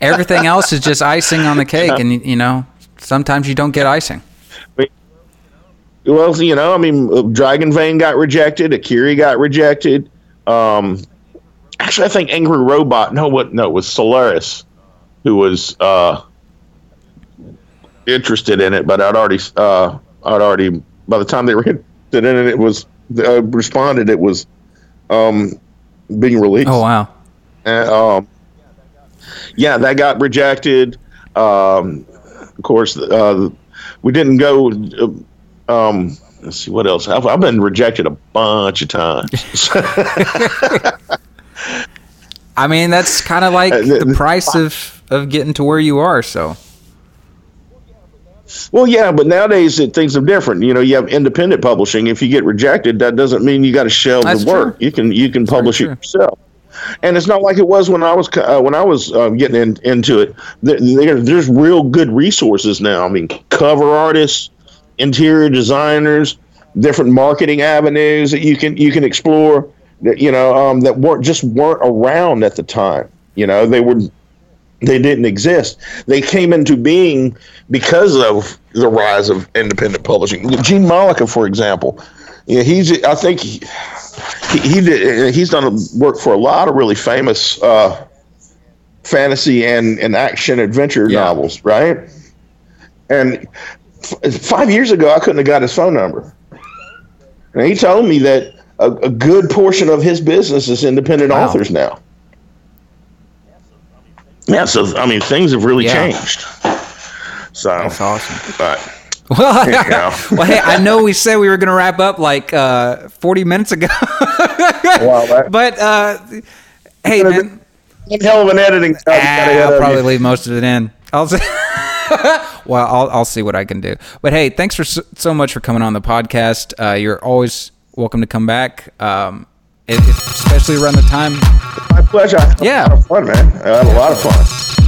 Everything else is just icing on the cake, and you know, sometimes you don't get icing. Well, you know, I mean, Dragon Vein got rejected, Akiri got rejected. Um, actually, I think Angry Robot. No, what? No, it was Solaris who was uh, interested in it, but I'd already uh, I'd already by the time they were interested in it, it was uh, responded. It was um, being released. Oh wow! And, um, yeah, that got rejected. Um, of course, uh, we didn't go. Uh, um, let's see what else. I've, I've been rejected a bunch of times. I mean, that's kind of like Uh, the- the price of of getting to where you are. So Well, yeah, but nowadays it, things are different. You know, you have independent publishing. If you get rejected, that doesn't mean you got to shelve That's the work. true. You can you can publish it yourself. And it's not like it was when I was uh, when I was uh, getting in, into it. There, there- there's real good resources now. I mean, cover artists, interior designers, different marketing avenues that you can you can explore. That you know um, that weren't just weren't around at the time. You know, they were they didn't exist. They came into being because of the rise of independent publishing. Gene Mollica, for example, you know, he's I think he, he, he did he's done work for a lot of really famous uh, fantasy and, and action adventure Yeah. novels, right? And f- five years ago, I couldn't have got his phone number. And he told me that a, a good portion of his business is independent Wow. authors now. Yeah, so I mean, things have really Yeah. changed. So, that's awesome. but Well, well, hey, I know we said we were going to wrap up like uh, 40 minutes ago, that, but uh, hey, man, one hell of an editing. job ah, I'll probably you. leave most of it in. I'll say, well, I'll I'll see what I can do. But hey, thanks for so, so much for coming on the podcast. Uh, you're always welcome to come back, um, if- especially around the time. My pleasure. Yeah. fun, man. I had a lot of fun.